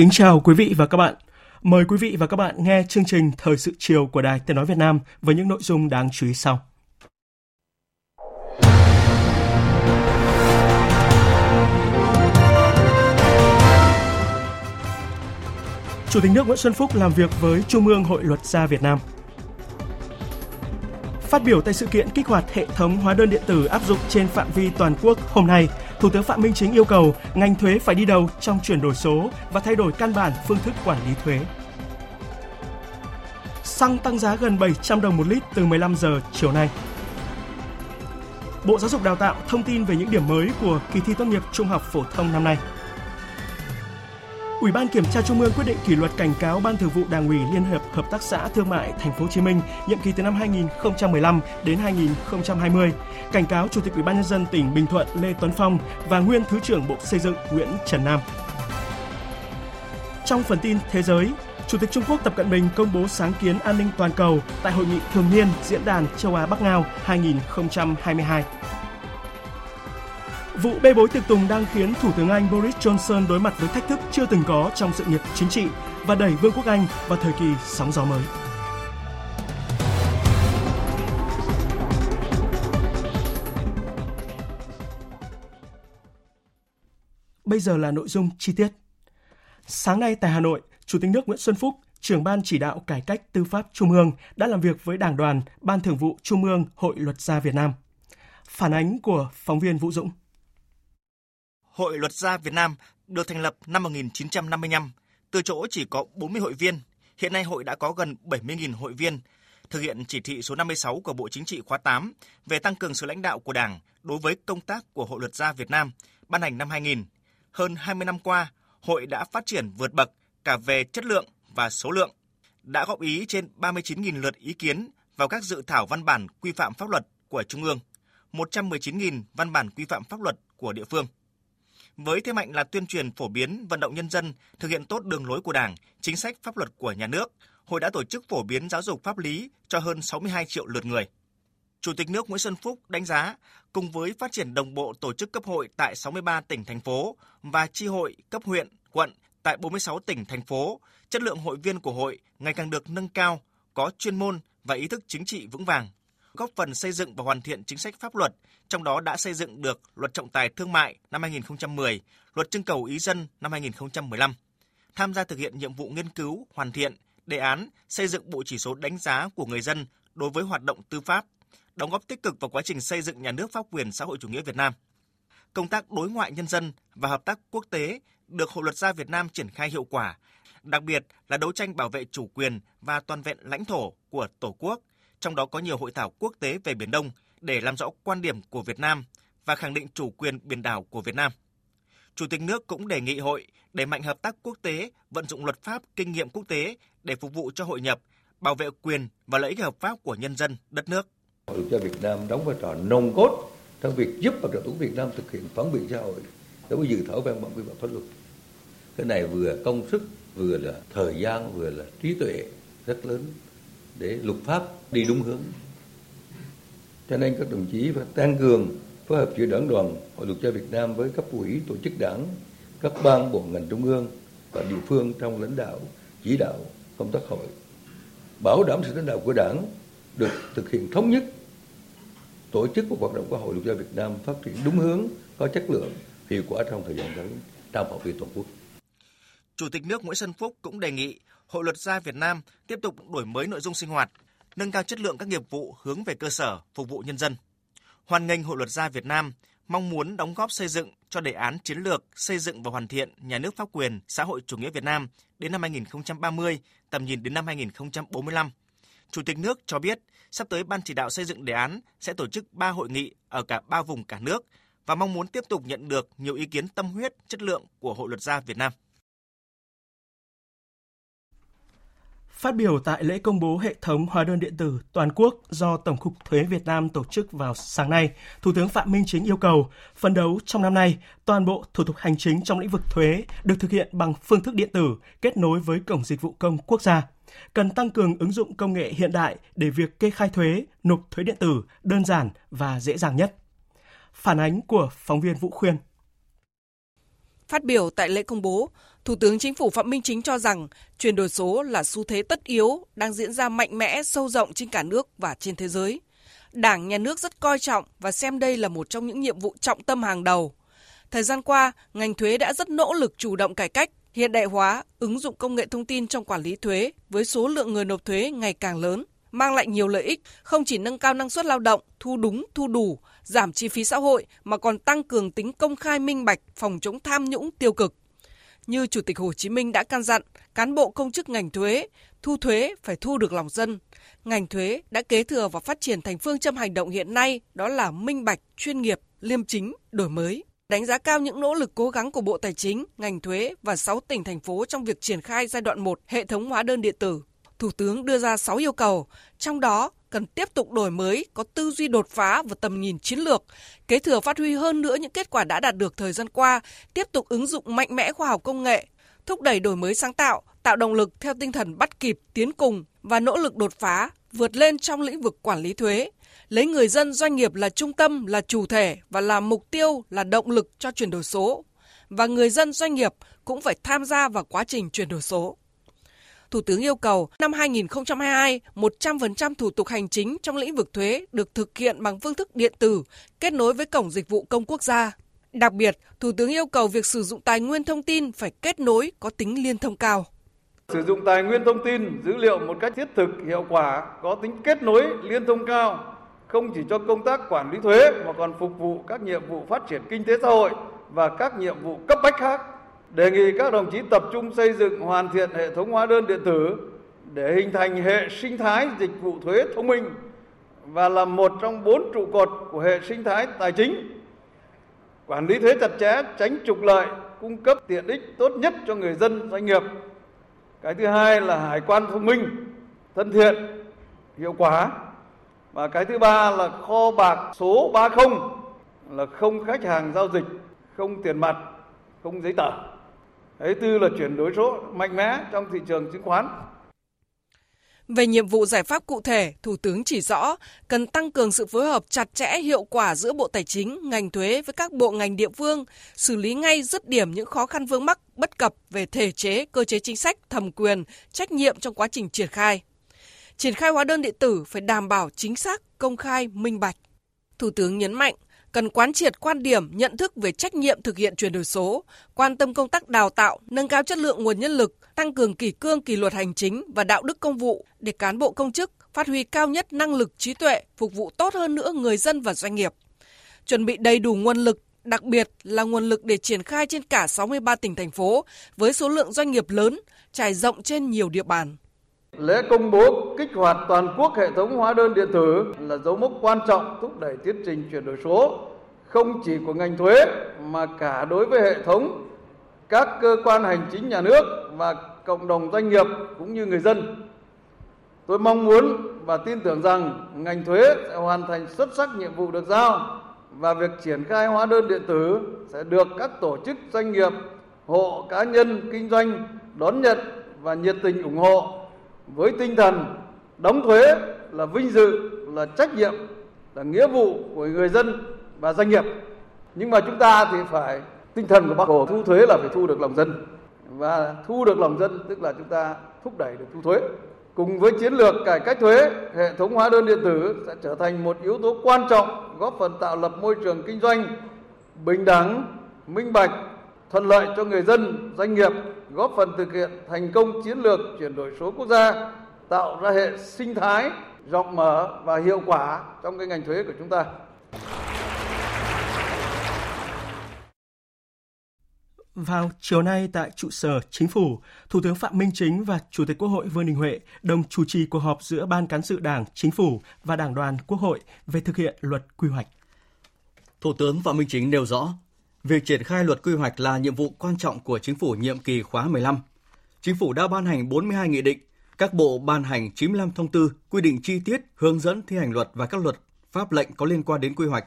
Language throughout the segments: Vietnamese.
Kính chào quý vị và các bạn. Mời quý vị và các bạn nghe chương trình Thời sự chiều của Đài Tiếng Nói Việt Nam với những nội dung đáng chú ý sau. Chủ tịch nước Nguyễn Xuân Phúc làm việc với Trung ương Hội Luật gia Việt Nam. Phát biểu tại sự kiện kích hoạt hệ thống hóa đơn điện tử áp dụng trên phạm vi toàn quốc hôm nay, Thủ tướng Phạm Minh Chính yêu cầu ngành thuế phải đi đầu trong chuyển đổi số và thay đổi căn bản phương thức quản lý thuế. Xăng tăng giá gần 700 đồng một lít từ 15 giờ chiều nay. Bộ Giáo dục Đào tạo thông tin về những điểm mới của kỳ thi tốt nghiệp trung học phổ thông năm nay. Ủy ban Kiểm tra Trung ương quyết định kỷ luật cảnh cáo Ban Thường vụ Đảng ủy Liên hiệp Hợp tác xã Thương mại Thành phố Hồ Chí Minh nhiệm kỳ từ năm 2015 đến 2020, cảnh cáo Chủ tịch Ủy ban nhân dân tỉnh Bình Thuận Lê Tuấn Phong và nguyên Thứ trưởng Bộ Xây dựng Nguyễn Trần Nam. Trong phần tin thế giới, Chủ tịch Trung Quốc Tập Cận Bình công bố sáng kiến an ninh toàn cầu tại hội nghị thường niên Diễn đàn Châu Á Bắc Ngao 2022. Vụ bê bối tiệc tùng đang khiến Thủ tướng Anh Boris Johnson đối mặt với thách thức chưa từng có trong sự nghiệp chính trị và đẩy Vương quốc Anh vào thời kỳ sóng gió mới. Bây giờ là nội dung chi tiết. Sáng nay tại Hà Nội, Chủ tịch nước Nguyễn Xuân Phúc, trưởng ban chỉ đạo cải cách tư pháp Trung ương đã làm việc với Đảng đoàn, Ban Thường vụ Trung ương Hội Luật gia Việt Nam. Phản ánh của phóng viên Vũ Dũng. Hội Luật gia Việt Nam được thành lập năm 1955, từ chỗ chỉ có 40 hội viên, hiện nay hội đã có gần 70.000 hội viên, thực hiện chỉ thị số 56 của Bộ Chính trị khóa 8 về tăng cường sự lãnh đạo của Đảng đối với công tác của Hội Luật gia Việt Nam, ban hành năm 2000. Hơn 20 năm qua, hội đã phát triển vượt bậc cả về chất lượng và số lượng, đã góp ý trên 39.000 lượt ý kiến vào các dự thảo văn bản quy phạm pháp luật của Trung ương, 119.000 văn bản quy phạm pháp luật của địa phương. Với thế mạnh là tuyên truyền phổ biến, vận động nhân dân thực hiện tốt đường lối của Đảng, chính sách pháp luật của nhà nước, hội đã tổ chức phổ biến giáo dục pháp lý cho hơn 62 triệu lượt người. Chủ tịch nước Nguyễn Xuân Phúc đánh giá, cùng với phát triển đồng bộ tổ chức cấp hội tại 63 tỉnh thành phố và chi hội cấp huyện, quận tại 46 tỉnh thành phố, chất lượng hội viên của hội ngày càng được nâng cao, có chuyên môn và ý thức chính trị vững vàng, góp phần xây dựng và hoàn thiện chính sách pháp luật, trong đó đã xây dựng được Luật Trọng tài Thương mại năm 2010, Luật Trưng cầu ý dân năm 2015. Tham gia thực hiện nhiệm vụ nghiên cứu, hoàn thiện, đề án xây dựng bộ chỉ số đánh giá của người dân đối với hoạt động tư pháp, đóng góp tích cực vào quá trình xây dựng nhà nước pháp quyền xã hội chủ nghĩa Việt Nam. Công tác đối ngoại nhân dân và hợp tác quốc tế được Hội luật gia Việt Nam triển khai hiệu quả, đặc biệt là đấu tranh bảo vệ chủ quyền và toàn vẹn lãnh thổ của Tổ quốc, trong đó có nhiều hội thảo quốc tế về Biển Đông để làm rõ quan điểm của Việt Nam và khẳng định chủ quyền biển đảo của Việt Nam. Chủ tịch nước cũng đề nghị hội đẩy mạnh hợp tác quốc tế, vận dụng luật pháp, kinh nghiệm quốc tế để phục vụ cho hội nhập, bảo vệ quyền và lợi ích hợp pháp của nhân dân, đất nước. Hội cho Việt Nam đóng vai trò nồng cốt trong việc giúp mặt trận tổ Việt Nam thực hiện phản biện xã hội đối với dự thảo văn bản quy phạm pháp luật. Cái này vừa công sức, vừa là thời gian, vừa là trí tuệ rất lớn để luật pháp đi đúng hướng. Cho nên các đồng chí phải tăng cường phối hợp giữa đảng đoàn Hội luật gia Việt Nam với cấp ủy tổ chức đảng, các ban bộ ngành trung ương và địa phương trong lãnh đạo, chỉ đạo công tác hội. Bảo đảm sự lãnh đạo của đảng được thực hiện thống nhất tổ chức và hoạt động của Hội luật gia Việt Nam phát triển đúng hướng, có chất lượng, hiệu quả trong thời gian tới trong phạm vi toàn quốc. Chủ tịch nước Nguyễn Xuân Phúc cũng đề nghị Hội luật gia Việt Nam tiếp tục đổi mới nội dung sinh hoạt, nâng cao chất lượng các nghiệp vụ hướng về cơ sở, phục vụ nhân dân. Hoan nghênh Hội luật gia Việt Nam mong muốn đóng góp xây dựng cho đề án chiến lược xây dựng và hoàn thiện nhà nước pháp quyền xã hội chủ nghĩa Việt Nam đến năm 2030, tầm nhìn đến năm 2045. Chủ tịch nước cho biết, sắp tới Ban chỉ đạo xây dựng đề án sẽ tổ chức 3 hội nghị ở cả ba vùng cả nước và mong muốn tiếp tục nhận được nhiều ý kiến tâm huyết, chất lượng của Hội luật gia Việt Nam. Phát biểu tại lễ công bố hệ thống hóa đơn điện tử toàn quốc do Tổng cục Thuế Việt Nam tổ chức vào sáng nay, Thủ tướng Phạm Minh Chính yêu cầu phấn đấu trong năm nay, toàn bộ thủ tục hành chính trong lĩnh vực thuế được thực hiện bằng phương thức điện tử kết nối với Cổng Dịch vụ Công Quốc gia. Cần tăng cường ứng dụng công nghệ hiện đại để việc kê khai thuế, nộp thuế điện tử đơn giản và dễ dàng nhất. Phản ánh của phóng viên Vũ Khuyên. Phát biểu tại lễ công bố, Thủ tướng Chính phủ Phạm Minh Chính cho rằng chuyển đổi số là xu thế tất yếu đang diễn ra mạnh mẽ, sâu rộng trên cả nước và trên thế giới. Đảng, Nhà nước rất coi trọng và xem đây là một trong những nhiệm vụ trọng tâm hàng đầu. Thời gian qua, ngành thuế đã rất nỗ lực chủ động cải cách, hiện đại hóa, ứng dụng công nghệ thông tin trong quản lý thuế với số lượng người nộp thuế ngày càng lớn, mang lại nhiều lợi ích, không chỉ nâng cao năng suất lao động, thu đúng, thu đủ, giảm chi phí xã hội mà còn tăng cường tính công khai minh bạch, phòng chống tham nhũng tiêu cực như Chủ tịch Hồ Chí Minh đã căn dặn, cán bộ công chức ngành thuế, thu thuế phải thu được lòng dân. Ngành thuế đã kế thừa và phát triển thành phương châm hành động hiện nay đó là minh bạch, chuyên nghiệp, liêm chính, đổi mới. Đánh giá cao những nỗ lực cố gắng của Bộ Tài chính, ngành thuế và 6 tỉnh thành phố trong việc triển khai giai đoạn 1 hệ thống hóa đơn điện tử. Thủ tướng đưa ra 6 yêu cầu, trong đó cần tiếp tục đổi mới, có tư duy đột phá và tầm nhìn chiến lược, kế thừa phát huy hơn nữa những kết quả đã đạt được thời gian qua, tiếp tục ứng dụng mạnh mẽ khoa học công nghệ, thúc đẩy đổi mới sáng tạo, tạo động lực theo tinh thần bắt kịp, tiến cùng và nỗ lực đột phá, vượt lên trong lĩnh vực quản lý thuế, lấy người dân doanh nghiệp là trung tâm, là chủ thể và là mục tiêu, là động lực cho chuyển đổi số. Và người dân doanh nghiệp cũng phải tham gia vào quá trình chuyển đổi số. Thủ tướng yêu cầu năm 2022, 100% thủ tục hành chính trong lĩnh vực thuế được thực hiện bằng phương thức điện tử, kết nối với Cổng Dịch vụ Công Quốc gia. Đặc biệt, Thủ tướng yêu cầu việc sử dụng tài nguyên thông tin phải kết nối có tính liên thông cao. Sử dụng tài nguyên thông tin, dữ liệu một cách thiết thực, hiệu quả, có tính kết nối liên thông cao, không chỉ cho công tác quản lý thuế mà còn phục vụ các nhiệm vụ phát triển kinh tế xã hội và các nhiệm vụ cấp bách khác đề nghị các đồng chí tập trung xây dựng hoàn thiện hệ thống hóa đơn điện tử để hình thành hệ sinh thái dịch vụ thuế thông minh và là một trong bốn trụ cột của hệ sinh thái tài chính. Quản lý thuế chặt chẽ, tránh trục lợi, cung cấp tiện ích tốt nhất cho người dân, doanh nghiệp. Cái thứ hai là hải quan thông minh, thân thiện, hiệu quả. Và cái thứ ba là kho bạc số 30 là không khách hàng giao dịch, không tiền mặt, không giấy tờ. Thứ tư là chuyển đổi số mạnh mẽ trong thị trường chứng khoán. Về nhiệm vụ giải pháp cụ thể, Thủ tướng chỉ rõ cần tăng cường sự phối hợp chặt chẽ hiệu quả giữa Bộ Tài chính, ngành thuế với các bộ ngành địa phương, xử lý ngay dứt điểm những khó khăn vướng mắc bất cập về thể chế, cơ chế chính sách, thẩm quyền, trách nhiệm trong quá trình triển khai. Triển khai hóa đơn điện tử phải đảm bảo chính xác, công khai, minh bạch. Thủ tướng nhấn mạnh, cần quán triệt quan điểm, nhận thức về trách nhiệm thực hiện chuyển đổi số, quan tâm công tác đào tạo, nâng cao chất lượng nguồn nhân lực, tăng cường kỷ cương kỷ luật hành chính và đạo đức công vụ để cán bộ công chức phát huy cao nhất năng lực trí tuệ, phục vụ tốt hơn nữa người dân và doanh nghiệp. Chuẩn bị đầy đủ nguồn lực, đặc biệt là nguồn lực để triển khai trên cả 63 tỉnh thành phố với số lượng doanh nghiệp lớn, trải rộng trên nhiều địa bàn. Lễ công bố kích hoạt toàn quốc hệ thống hóa đơn điện tử là dấu mốc quan trọng thúc đẩy tiến trình chuyển đổi số không chỉ của ngành thuế mà cả đối với hệ thống các cơ quan hành chính nhà nước và cộng đồng doanh nghiệp cũng như người dân. Tôi mong muốn và tin tưởng rằng ngành thuế sẽ hoàn thành xuất sắc nhiệm vụ được giao và việc triển khai hóa đơn điện tử sẽ được các tổ chức doanh nghiệp, hộ cá nhân kinh doanh đón nhận và nhiệt tình ủng hộ với tinh thần đóng thuế là vinh dự, là trách nhiệm, là nghĩa vụ của người dân và doanh nghiệp. Nhưng mà chúng ta thì phải tinh thần của bác Hồ thu thuế là phải thu được lòng dân và thu được lòng dân tức là chúng ta thúc đẩy được thu thuế. Cùng với chiến lược cải cách thuế, hệ thống hóa đơn điện tử sẽ trở thành một yếu tố quan trọng góp phần tạo lập môi trường kinh doanh bình đẳng, minh bạch, thuận lợi cho người dân, doanh nghiệp góp phần thực hiện thành công chiến lược chuyển đổi số quốc gia, tạo ra hệ sinh thái rộng mở và hiệu quả trong cái ngành thuế của chúng ta. Vào chiều nay tại trụ sở Chính phủ, Thủ tướng Phạm Minh Chính và Chủ tịch Quốc hội Vương Đình Huệ đồng chủ trì cuộc họp giữa Ban Cán sự Đảng, Chính phủ và Đảng đoàn Quốc hội về thực hiện luật quy hoạch. Thủ tướng Phạm Minh Chính nêu rõ, việc triển khai luật quy hoạch là nhiệm vụ quan trọng của Chính phủ nhiệm kỳ khóa 15. Chính phủ đã ban hành 42 nghị định, các bộ ban hành 95 thông tư quy định chi tiết, hướng dẫn thi hành luật và các luật pháp lệnh có liên quan đến quy hoạch,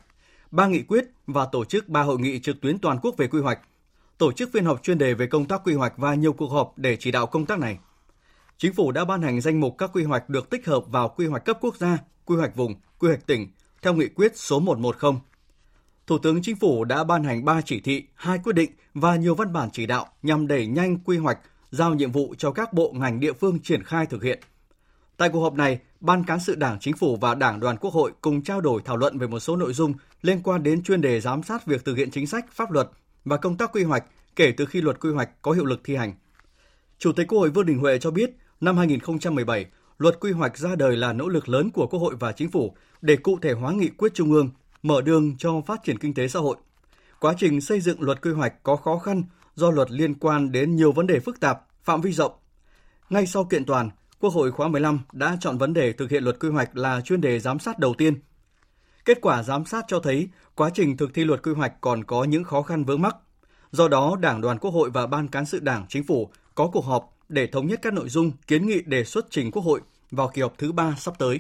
ba nghị quyết và tổ chức ba hội nghị trực tuyến toàn quốc về quy hoạch, tổ chức phiên họp chuyên đề về công tác quy hoạch và nhiều cuộc họp để chỉ đạo công tác này. Chính phủ đã ban hành danh mục các quy hoạch được tích hợp vào quy hoạch cấp quốc gia, quy hoạch vùng, quy hoạch tỉnh theo nghị quyết số 110. Thủ tướng Chính phủ đã ban hành 3 chỉ thị, 2 quyết định và nhiều văn bản chỉ đạo nhằm đẩy nhanh quy hoạch, giao nhiệm vụ cho các bộ ngành địa phương triển khai thực hiện. Tại cuộc họp này, Ban cán sự Đảng Chính phủ và Đảng đoàn Quốc hội cùng trao đổi thảo luận về một số nội dung liên quan đến chuyên đề giám sát việc thực hiện chính sách, pháp luật và công tác quy hoạch kể từ khi luật quy hoạch có hiệu lực thi hành. Chủ tịch Quốc hội Vương Đình Huệ cho biết, năm 2017, luật quy hoạch ra đời là nỗ lực lớn của Quốc hội và Chính phủ để cụ thể hóa nghị quyết Trung ương, mở đường cho phát triển kinh tế xã hội. Quá trình xây dựng luật quy hoạch có khó khăn do luật liên quan đến nhiều vấn đề phức tạp, phạm vi rộng. Ngay sau kiện toàn, Quốc hội khóa 15 đã chọn vấn đề thực hiện luật quy hoạch là chuyên đề giám sát đầu tiên. Kết quả giám sát cho thấy quá trình thực thi luật quy hoạch còn có những khó khăn vướng mắc. Do đó, Đảng đoàn Quốc hội và Ban cán sự Đảng Chính phủ có cuộc họp để thống nhất các nội dung kiến nghị đề xuất trình Quốc hội vào kỳ họp thứ ba sắp tới.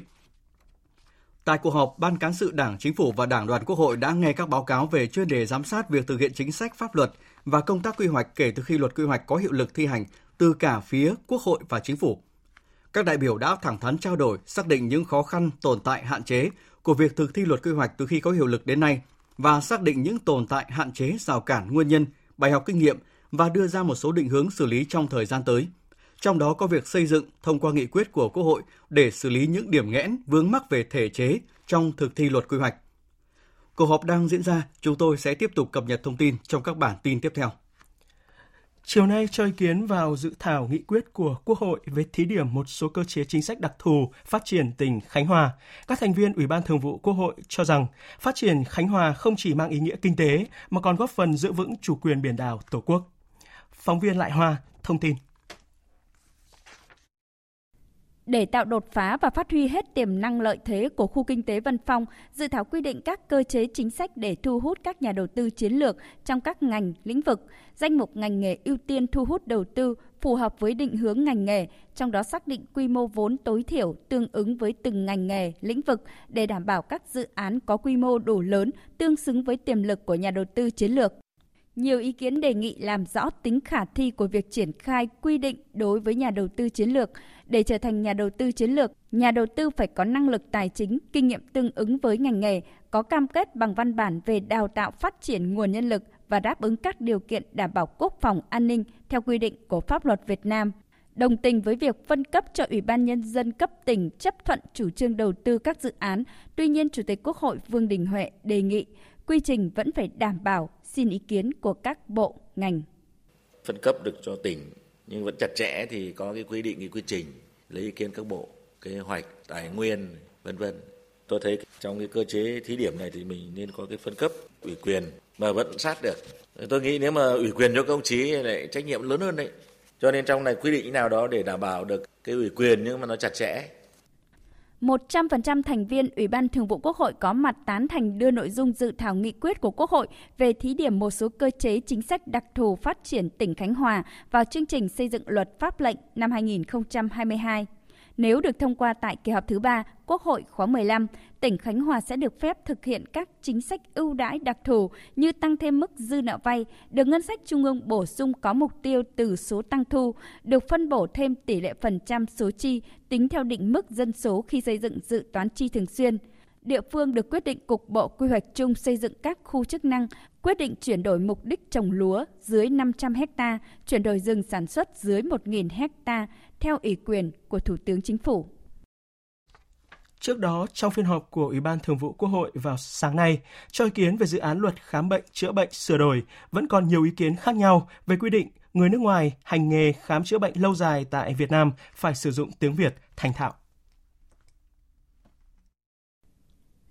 Tại cuộc họp, Ban cán sự Đảng, Chính phủ và Đảng đoàn Quốc hội đã nghe các báo cáo về chuyên đề giám sát việc thực hiện chính sách pháp luật và công tác quy hoạch kể từ khi luật quy hoạch có hiệu lực thi hành từ cả phía Quốc hội và Chính phủ. Các đại biểu đã thẳng thắn trao đổi, xác định những khó khăn, tồn tại, hạn chế của việc thực thi luật quy hoạch từ khi có hiệu lực đến nay và xác định những tồn tại, hạn chế, rào cản, nguyên nhân, bài học kinh nghiệm và đưa ra một số định hướng xử lý trong thời gian tới. Trong đó có việc xây dựng thông qua nghị quyết của Quốc hội để xử lý những điểm nghẽn, vướng mắc về thể chế trong thực thi luật quy hoạch. Cuộc họp đang diễn ra, chúng tôi sẽ tiếp tục cập nhật thông tin trong các bản tin tiếp theo. Chiều nay cho ý kiến vào dự thảo nghị quyết của Quốc hội về thí điểm một số cơ chế chính sách đặc thù phát triển tỉnh Khánh Hòa. Các thành viên Ủy ban Thường vụ Quốc hội cho rằng phát triển Khánh Hòa không chỉ mang ý nghĩa kinh tế mà còn góp phần giữ vững chủ quyền biển đảo Tổ quốc. Phóng viên Lại Hoa thông tin. Để tạo đột phá và phát huy hết tiềm năng lợi thế của khu kinh tế Vân Phong, dự thảo quy định các cơ chế chính sách để thu hút các nhà đầu tư chiến lược trong các ngành, lĩnh vực, danh mục ngành nghề ưu tiên thu hút đầu tư phù hợp với định hướng ngành nghề, trong đó xác định quy mô vốn tối thiểu tương ứng với từng ngành nghề, lĩnh vực để đảm bảo các dự án có quy mô đủ lớn tương xứng với tiềm lực của nhà đầu tư chiến lược. Nhiều ý kiến đề nghị làm rõ tính khả thi của việc triển khai quy định đối với nhà đầu tư chiến lược. Để trở thành nhà đầu tư chiến lược, nhà đầu tư phải có năng lực tài chính, kinh nghiệm tương ứng với ngành nghề, có cam kết bằng văn bản về đào tạo phát triển nguồn nhân lực và đáp ứng các điều kiện đảm bảo quốc phòng an ninh theo quy định của pháp luật Việt Nam. Đồng tình với việc phân cấp cho Ủy ban Nhân dân cấp tỉnh chấp thuận chủ trương đầu tư các dự án, tuy nhiên Chủ tịch Quốc hội Vương Đình Huệ đề nghị quy trình vẫn phải đảm bảo xin ý kiến của các bộ, ngành. Phân cấp được cho tỉnh nhưng vẫn chặt chẽ thì có cái quy định cái quy trình lấy ý kiến các bộ, kế hoạch, tài nguyên, vân vân. Tôi thấy trong cái cơ chế thí điểm này thì mình nên có cái phân cấp ủy quyền mà vẫn sát được. Tôi nghĩ nếu mà ủy quyền cho các ông chí lại trách nhiệm lớn hơn đấy. Cho nên trong này quy định nào đó để đảm bảo được cái ủy quyền nhưng mà nó chặt chẽ 100% thành viên Ủy ban Thường vụ Quốc hội có mặt tán thành đưa nội dung dự thảo nghị quyết của Quốc hội về thí điểm một số cơ chế chính sách đặc thù phát triển tỉnh Khánh Hòa vào chương trình xây dựng luật pháp lệnh năm 2022. Nếu được thông qua tại kỳ họp thứ ba Quốc hội khóa 15, tỉnh Khánh Hòa sẽ được phép thực hiện các chính sách ưu đãi đặc thù như tăng thêm mức dư nợ vay, được ngân sách trung ương bổ sung có mục tiêu từ số tăng thu, được phân bổ thêm tỷ lệ phần trăm số chi tính theo định mức dân số khi xây dựng dự toán chi thường xuyên. Địa phương được quyết định cục bộ quy hoạch chung xây dựng các khu chức năng, quyết định chuyển đổi mục đích trồng lúa dưới 500 ha, chuyển đổi rừng sản xuất dưới 1.000 ha theo ủy quyền của Thủ tướng Chính phủ. Trước đó, trong phiên họp của Ủy ban Thường vụ Quốc hội vào sáng nay, cho ý kiến về dự án luật khám bệnh chữa bệnh sửa đổi, vẫn còn nhiều ý kiến khác nhau về quy định người nước ngoài hành nghề khám chữa bệnh lâu dài tại Việt Nam phải sử dụng tiếng Việt thành thạo.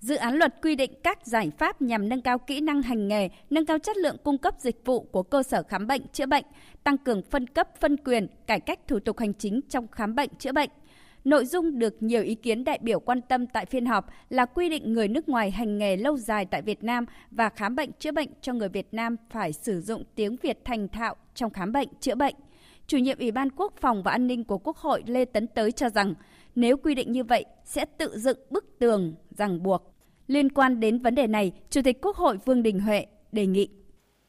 Dự án luật quy định các giải pháp nhằm nâng cao kỹ năng hành nghề, nâng cao chất lượng cung cấp dịch vụ của cơ sở khám bệnh chữa bệnh, tăng cường phân cấp phân quyền, cải cách thủ tục hành chính trong khám bệnh chữa bệnh. Nội dung được nhiều ý kiến đại biểu quan tâm tại phiên họp là quy định người nước ngoài hành nghề lâu dài tại Việt Nam và khám bệnh chữa bệnh cho người Việt Nam phải sử dụng tiếng Việt thành thạo trong khám bệnh chữa bệnh. Chủ nhiệm Ủy ban Quốc phòng và An ninh của Quốc hội Lê Tấn Tới cho rằng nếu quy định như vậy sẽ tự dựng bức tường ràng buộc. Liên quan đến vấn đề này, Chủ tịch Quốc hội Vương Đình Huệ đề nghị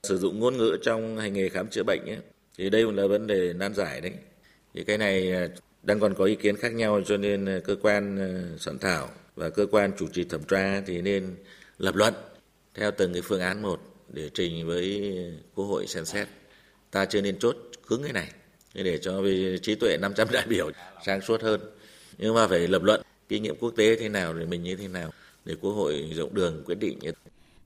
sử dụng ngôn ngữ trong hành nghề khám chữa bệnh ấy, thì đây là vấn đề nan giải đấy. Thì cái này à, đang còn có ý kiến khác nhau cho nên à, cơ quan à, soạn thảo và cơ quan chủ trì thẩm tra thì nên lập luận theo từng cái phương án một để trình với Quốc hội xem xét. Ta chưa nên chốt cứng cái này để cho trí tuệ 500 đại biểu sáng suốt hơn. Nhưng mà phải lập luận kinh nghiệm quốc tế thế nào rồi mình như thế nào để Quốc hội rộng đường quyết định.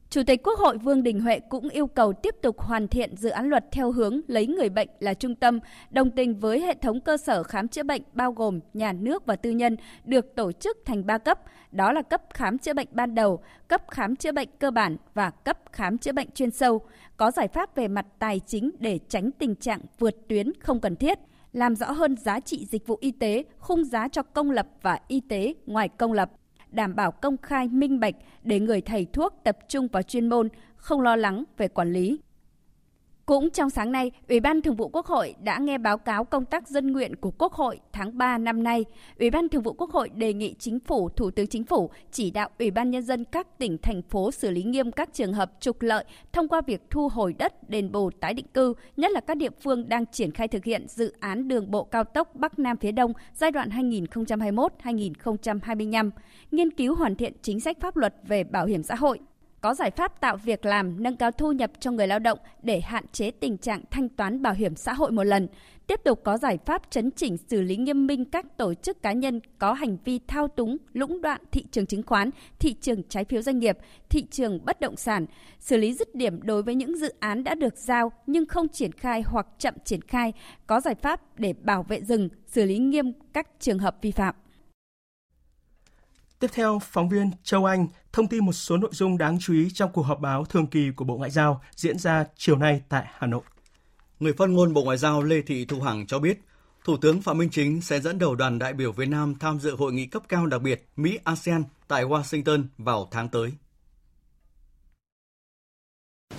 Chủ tịch Quốc hội Vương Đình Huệ cũng yêu cầu tiếp tục hoàn thiện dự án luật theo hướng lấy người bệnh là trung tâm, đồng tình với hệ thống cơ sở khám chữa bệnh bao gồm nhà nước và tư nhân được tổ chức thành ba cấp, đó là cấp khám chữa bệnh ban đầu, cấp khám chữa bệnh cơ bản và cấp khám chữa bệnh chuyên sâu, có giải pháp về mặt tài chính để tránh tình trạng vượt tuyến không cần thiết làm rõ hơn giá trị dịch vụ y tế, khung giá cho công lập và y tế ngoài công lập đảm bảo công khai minh bạch để người thầy thuốc tập trung vào chuyên môn, không lo lắng về quản lý. Cũng trong sáng nay, Ủy ban Thường vụ Quốc hội đã nghe báo cáo công tác dân nguyện của Quốc hội tháng 3 năm nay. Ủy ban Thường vụ Quốc hội đề nghị Chính phủ, Thủ tướng Chính phủ chỉ đạo Ủy ban Nhân dân các tỉnh, thành phố xử lý nghiêm các trường hợp trục lợi thông qua việc thu hồi đất, đền bù tái định cư, nhất là các địa phương đang triển khai thực hiện dự án đường bộ cao tốc Bắc Nam phía Đông giai đoạn 2021-2025, nghiên cứu hoàn thiện chính sách pháp luật về bảo hiểm xã hội, có giải pháp tạo việc làm, nâng cao thu nhập cho người lao động để hạn chế tình trạng thanh toán bảo hiểm xã hội một lần. Tiếp tục có giải pháp chấn chỉnh xử lý nghiêm minh các tổ chức cá nhân có hành vi thao túng, lũng đoạn thị trường chứng khoán, thị trường trái phiếu doanh nghiệp, thị trường bất động sản, xử lý dứt điểm đối với những dự án đã được giao nhưng không triển khai hoặc chậm triển khai, có giải pháp để bảo vệ rừng, xử lý nghiêm các trường hợp vi phạm. Tiếp theo, phóng viên Châu Anh thông tin một số nội dung đáng chú ý trong cuộc họp báo thường kỳ của Bộ Ngoại giao diễn ra chiều nay tại Hà Nội. Người phát ngôn Bộ Ngoại giao Lê Thị Thu Hằng cho biết, Thủ tướng Phạm Minh Chính sẽ dẫn đầu đoàn đại biểu Việt Nam tham dự hội nghị cấp cao đặc biệt Mỹ-ASEAN tại Washington vào tháng tới.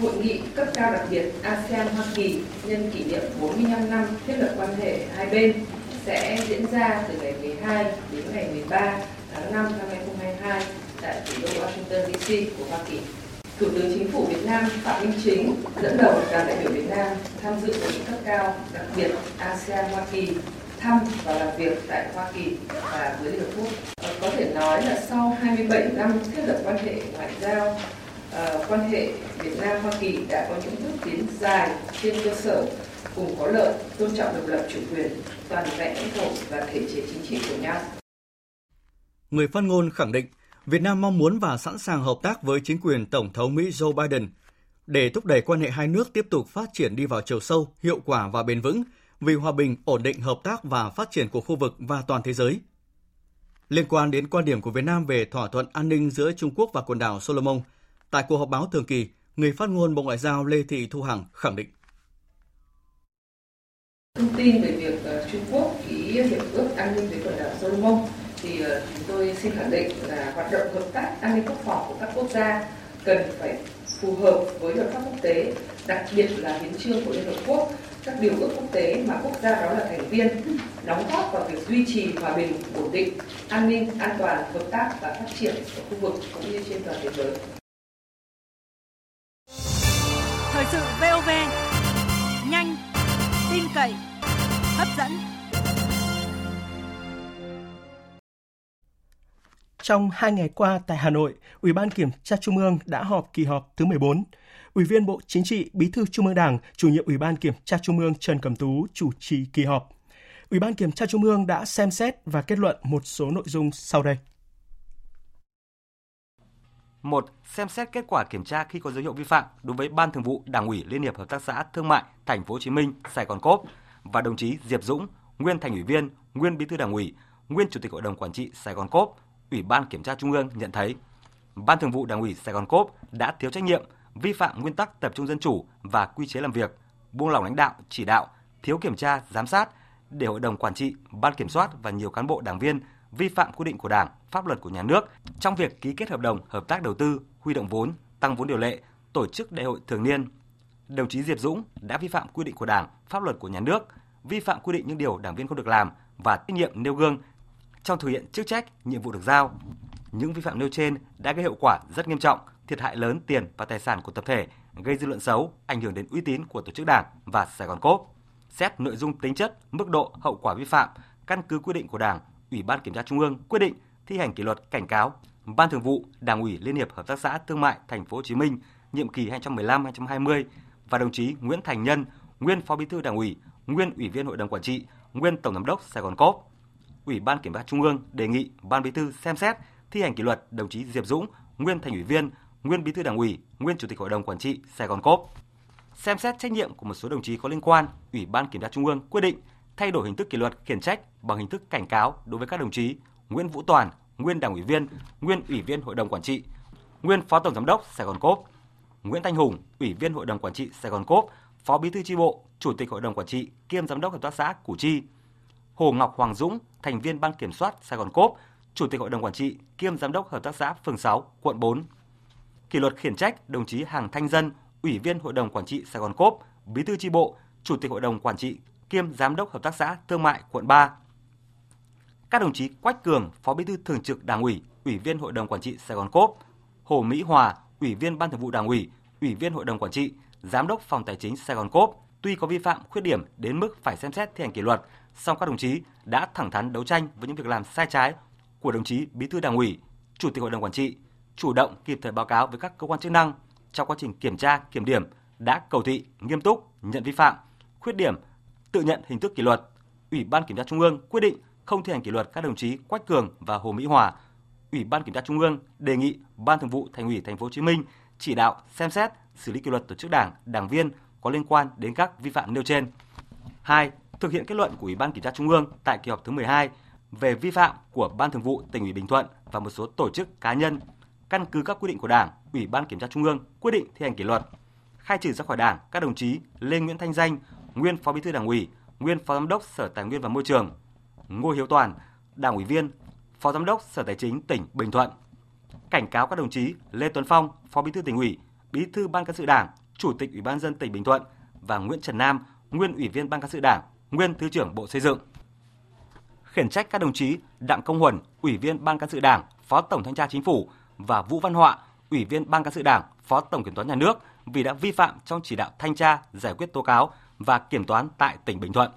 Hội nghị cấp cao đặc biệt ASEAN-Hoa Kỳ nhân kỷ niệm 45 năm thiết lập quan hệ hai bên sẽ diễn ra từ ngày 12 đến ngày 13 tháng 5 năm 2022 tại thủ đô Washington DC của Hoa Kỳ. Thủ tướng Chính phủ Việt Nam Phạm Minh Chính dẫn đầu đoàn đại biểu Việt Nam tham dự hội nghị cấp cao đặc biệt ASEAN Hoa Kỳ thăm và làm việc tại Hoa Kỳ và với Liên Hợp Quốc. Có thể nói là sau 27 năm thiết lập quan hệ ngoại giao, ờ, quan hệ Việt Nam Hoa Kỳ đã có những bước tiến dài trên cơ sở cùng có lợi, tôn trọng độc lập chủ quyền, toàn vẹn lãnh thổ và thể chế chính trị của nhau. Người phát ngôn khẳng định Việt Nam mong muốn và sẵn sàng hợp tác với chính quyền Tổng thống Mỹ Joe Biden để thúc đẩy quan hệ hai nước tiếp tục phát triển đi vào chiều sâu, hiệu quả và bền vững vì hòa bình, ổn định, hợp tác và phát triển của khu vực và toàn thế giới. Liên quan đến quan điểm của Việt Nam về thỏa thuận an ninh giữa Trung Quốc và quần đảo Solomon, tại cuộc họp báo thường kỳ, người phát ngôn Bộ Ngoại giao Lê Thị Thu Hằng khẳng định. Thông tin về việc ờ, Trung Quốc ký hiệp ước an ninh với quần đảo Solomon thì ờ, chúng tôi xin khẳng định là hoạt động hợp tác an ninh quốc phòng của các quốc gia cần phải phù hợp với luật pháp quốc tế, đặc biệt là hiến trương của Liên Hợp Quốc, các điều ước quốc tế mà quốc gia đó là thành viên, đóng góp vào việc duy trì hòa bình, ổn định, an ninh, an toàn, hợp tác và phát triển ở khu vực cũng như trên toàn thế giới. Thời sự VOV, nhanh, tin cậy, hấp dẫn. Trong hai ngày qua tại Hà Nội, Ủy ban Kiểm tra Trung ương đã họp kỳ họp thứ 14. Ủy viên Bộ Chính trị, Bí thư Trung ương Đảng, chủ nhiệm Ủy ban Kiểm tra Trung ương Trần Cẩm Tú chủ trì kỳ họp. Ủy ban Kiểm tra Trung ương đã xem xét và kết luận một số nội dung sau đây. một Xem xét kết quả kiểm tra khi có dấu hiệu vi phạm đối với Ban Thường vụ Đảng ủy Liên hiệp Hợp tác xã Thương mại Thành phố Hồ Chí Minh, Sài Gòn Cốp và đồng chí Diệp Dũng, nguyên thành ủy viên, nguyên bí thư Đảng ủy, nguyên chủ tịch Hội đồng quản trị Sài Gòn Cốp Ủy ban Kiểm tra Trung ương nhận thấy Ban Thường vụ Đảng ủy Sài Gòn Cốp đã thiếu trách nhiệm, vi phạm nguyên tắc tập trung dân chủ và quy chế làm việc, buông lỏng lãnh đạo, chỉ đạo, thiếu kiểm tra, giám sát để hội đồng quản trị, ban kiểm soát và nhiều cán bộ đảng viên vi phạm quy định của Đảng, pháp luật của nhà nước trong việc ký kết hợp đồng hợp tác đầu tư, huy động vốn, tăng vốn điều lệ, tổ chức đại hội thường niên. Đồng chí Diệp Dũng đã vi phạm quy định của Đảng, pháp luật của nhà nước, vi phạm quy định những điều đảng viên không được làm và trách nhiệm nêu gương trong thực hiện chức trách, nhiệm vụ được giao. Những vi phạm nêu trên đã gây hậu quả rất nghiêm trọng, thiệt hại lớn tiền và tài sản của tập thể, gây dư luận xấu, ảnh hưởng đến uy tín của tổ chức đảng và Sài Gòn Cốp. Xét nội dung tính chất, mức độ, hậu quả vi phạm, căn cứ quy định của Đảng, Ủy ban Kiểm tra Trung ương quyết định thi hành kỷ luật cảnh cáo Ban Thường vụ Đảng ủy Liên hiệp Hợp tác xã Thương mại Thành phố Hồ Chí Minh nhiệm kỳ 2015-2020 và đồng chí Nguyễn Thành Nhân, nguyên Phó Bí thư Đảng ủy, nguyên Ủy viên Hội đồng Quản trị, nguyên Tổng giám đốc Sài Gòn Cốp. Ủy ban Kiểm tra Trung ương đề nghị Ban Bí thư xem xét thi hành kỷ luật đồng chí Diệp Dũng, nguyên Thành ủy viên, nguyên Bí thư Đảng ủy, nguyên Chủ tịch Hội đồng Quản trị Sài Gòn Cốp. Xem xét trách nhiệm của một số đồng chí có liên quan, Ủy ban Kiểm tra Trung ương quyết định thay đổi hình thức kỷ luật khiển trách bằng hình thức cảnh cáo đối với các đồng chí Nguyễn Vũ Toàn, nguyên Đảng ủy viên, nguyên Ủy viên Hội đồng Quản trị, nguyên Phó Tổng giám đốc Sài Gòn Cốp, Nguyễn Thanh Hùng, Ủy viên Hội đồng Quản trị Sài Gòn Cốp, Phó Bí thư chi bộ, Chủ tịch Hội đồng Quản trị kiêm Giám đốc Hợp tác xã Củ Chi, Hồ Ngọc Hoàng Dũng, thành viên Ban Kiểm soát Sài Gòn Cốp, Chủ tịch Hội đồng Quản trị kiêm Giám đốc Hợp tác xã Phường 6, quận 4. Kỷ luật khiển trách đồng chí Hàng Thanh Dân, Ủy viên Hội đồng Quản trị Sài Gòn Cốp, Bí thư chi bộ, Chủ tịch Hội đồng Quản trị kiêm Giám đốc Hợp tác xã Thương mại quận 3. Các đồng chí Quách Cường, Phó Bí thư Thường trực Đảng ủy, Ủy viên Hội đồng Quản trị Sài Gòn Cốp, Hồ Mỹ Hòa, Ủy viên Ban Thường vụ Đảng ủy, Ủy viên Hội đồng Quản trị, Giám đốc Phòng Tài chính Sài Gòn Cốp, tuy có vi phạm khuyết điểm đến mức phải xem xét thi hành kỷ luật, song các đồng chí đã thẳng thắn đấu tranh với những việc làm sai trái của đồng chí Bí thư Đảng ủy, Chủ tịch Hội đồng Quản trị, chủ động kịp thời báo cáo với các cơ quan chức năng trong quá trình kiểm tra, kiểm điểm đã cầu thị, nghiêm túc, nhận vi phạm, khuyết điểm, tự nhận hình thức kỷ luật. Ủy ban Kiểm tra Trung ương quyết định không thi hành kỷ luật các đồng chí Quách Cường và Hồ Mỹ Hòa. Ủy ban Kiểm tra Trung ương đề nghị Ban Thường vụ Thành ủy Thành phố Hồ Chí Minh chỉ đạo xem xét xử lý kỷ luật tổ chức đảng, đảng viên có liên quan đến các vi phạm nêu trên. 2. Thực hiện kết luận của Ủy ban Kiểm tra Trung ương tại kỳ họp thứ 12 về vi phạm của Ban Thường vụ tỉnh ủy Bình Thuận và một số tổ chức cá nhân căn cứ các quy định của Đảng, Ủy ban Kiểm tra Trung ương quyết định thi hành kỷ luật, khai trừ ra khỏi Đảng các đồng chí Lê Nguyễn Thanh Danh, nguyên Phó Bí thư Đảng ủy, nguyên Phó Giám đốc Sở Tài nguyên và Môi trường, Ngô Hiếu Toàn, Đảng ủy viên, Phó Giám đốc Sở Tài chính tỉnh Bình Thuận. Cảnh cáo các đồng chí Lê Tuấn Phong, Phó Bí thư tỉnh ủy, Bí thư Ban cán sự Đảng, Chủ tịch Ủy ban dân tỉnh Bình Thuận và Nguyễn Trần Nam, nguyên Ủy viên Ban cán sự Đảng, nguyên Thứ trưởng Bộ Xây dựng. Khiển trách các đồng chí Đặng Công Huẩn, Ủy viên Ban cán sự Đảng, Phó Tổng thanh tra Chính phủ và Vũ Văn Họa, Ủy viên Ban cán sự Đảng, Phó Tổng kiểm toán nhà nước vì đã vi phạm trong chỉ đạo thanh tra, giải quyết tố cáo và kiểm toán tại tỉnh Bình Thuận.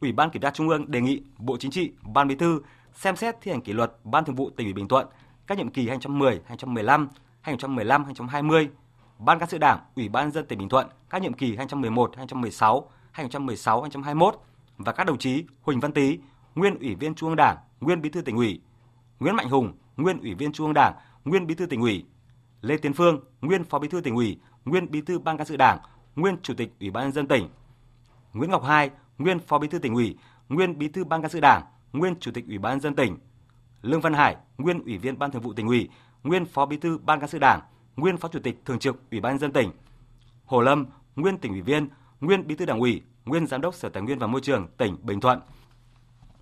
Ủy ban Kiểm tra Trung ương đề nghị Bộ Chính trị, Ban Bí thư xem xét thi hành kỷ luật Ban Thường vụ tỉnh ủy Bình Thuận các nhiệm kỳ 2010, 2015, 2015, 2020, Ban cán sự Đảng, Ủy ban dân tỉnh Bình Thuận các nhiệm kỳ 2011-2016 2016-2021 và các đồng chí Huỳnh Văn Tý, nguyên Ủy viên Trung ương Đảng, nguyên Bí thư tỉnh ủy, Nguyễn Mạnh Hùng, nguyên Ủy viên Trung ương Đảng, nguyên Bí thư tỉnh ủy, Lê Tiến Phương, nguyên Phó Bí thư tỉnh ủy, nguyên Bí thư Ban cán sự Đảng, nguyên Chủ tịch Ủy ban nhân dân tỉnh. Nguyễn Ngọc Hai, nguyên Phó Bí thư tỉnh ủy, nguyên Bí thư Ban cán sự Đảng, nguyên Chủ tịch Ủy ban nhân dân tỉnh. Lương Văn Hải, nguyên Ủy viên Ban Thường vụ tỉnh ủy, nguyên Phó Bí thư Ban cán sự Đảng, nguyên Phó Chủ tịch Thường trực Ủy ban nhân dân tỉnh. Hồ Lâm, nguyên tỉnh ủy viên, nguyên Bí thư Đảng ủy, nguyên Giám đốc Sở Tài nguyên và Môi trường tỉnh Bình Thuận.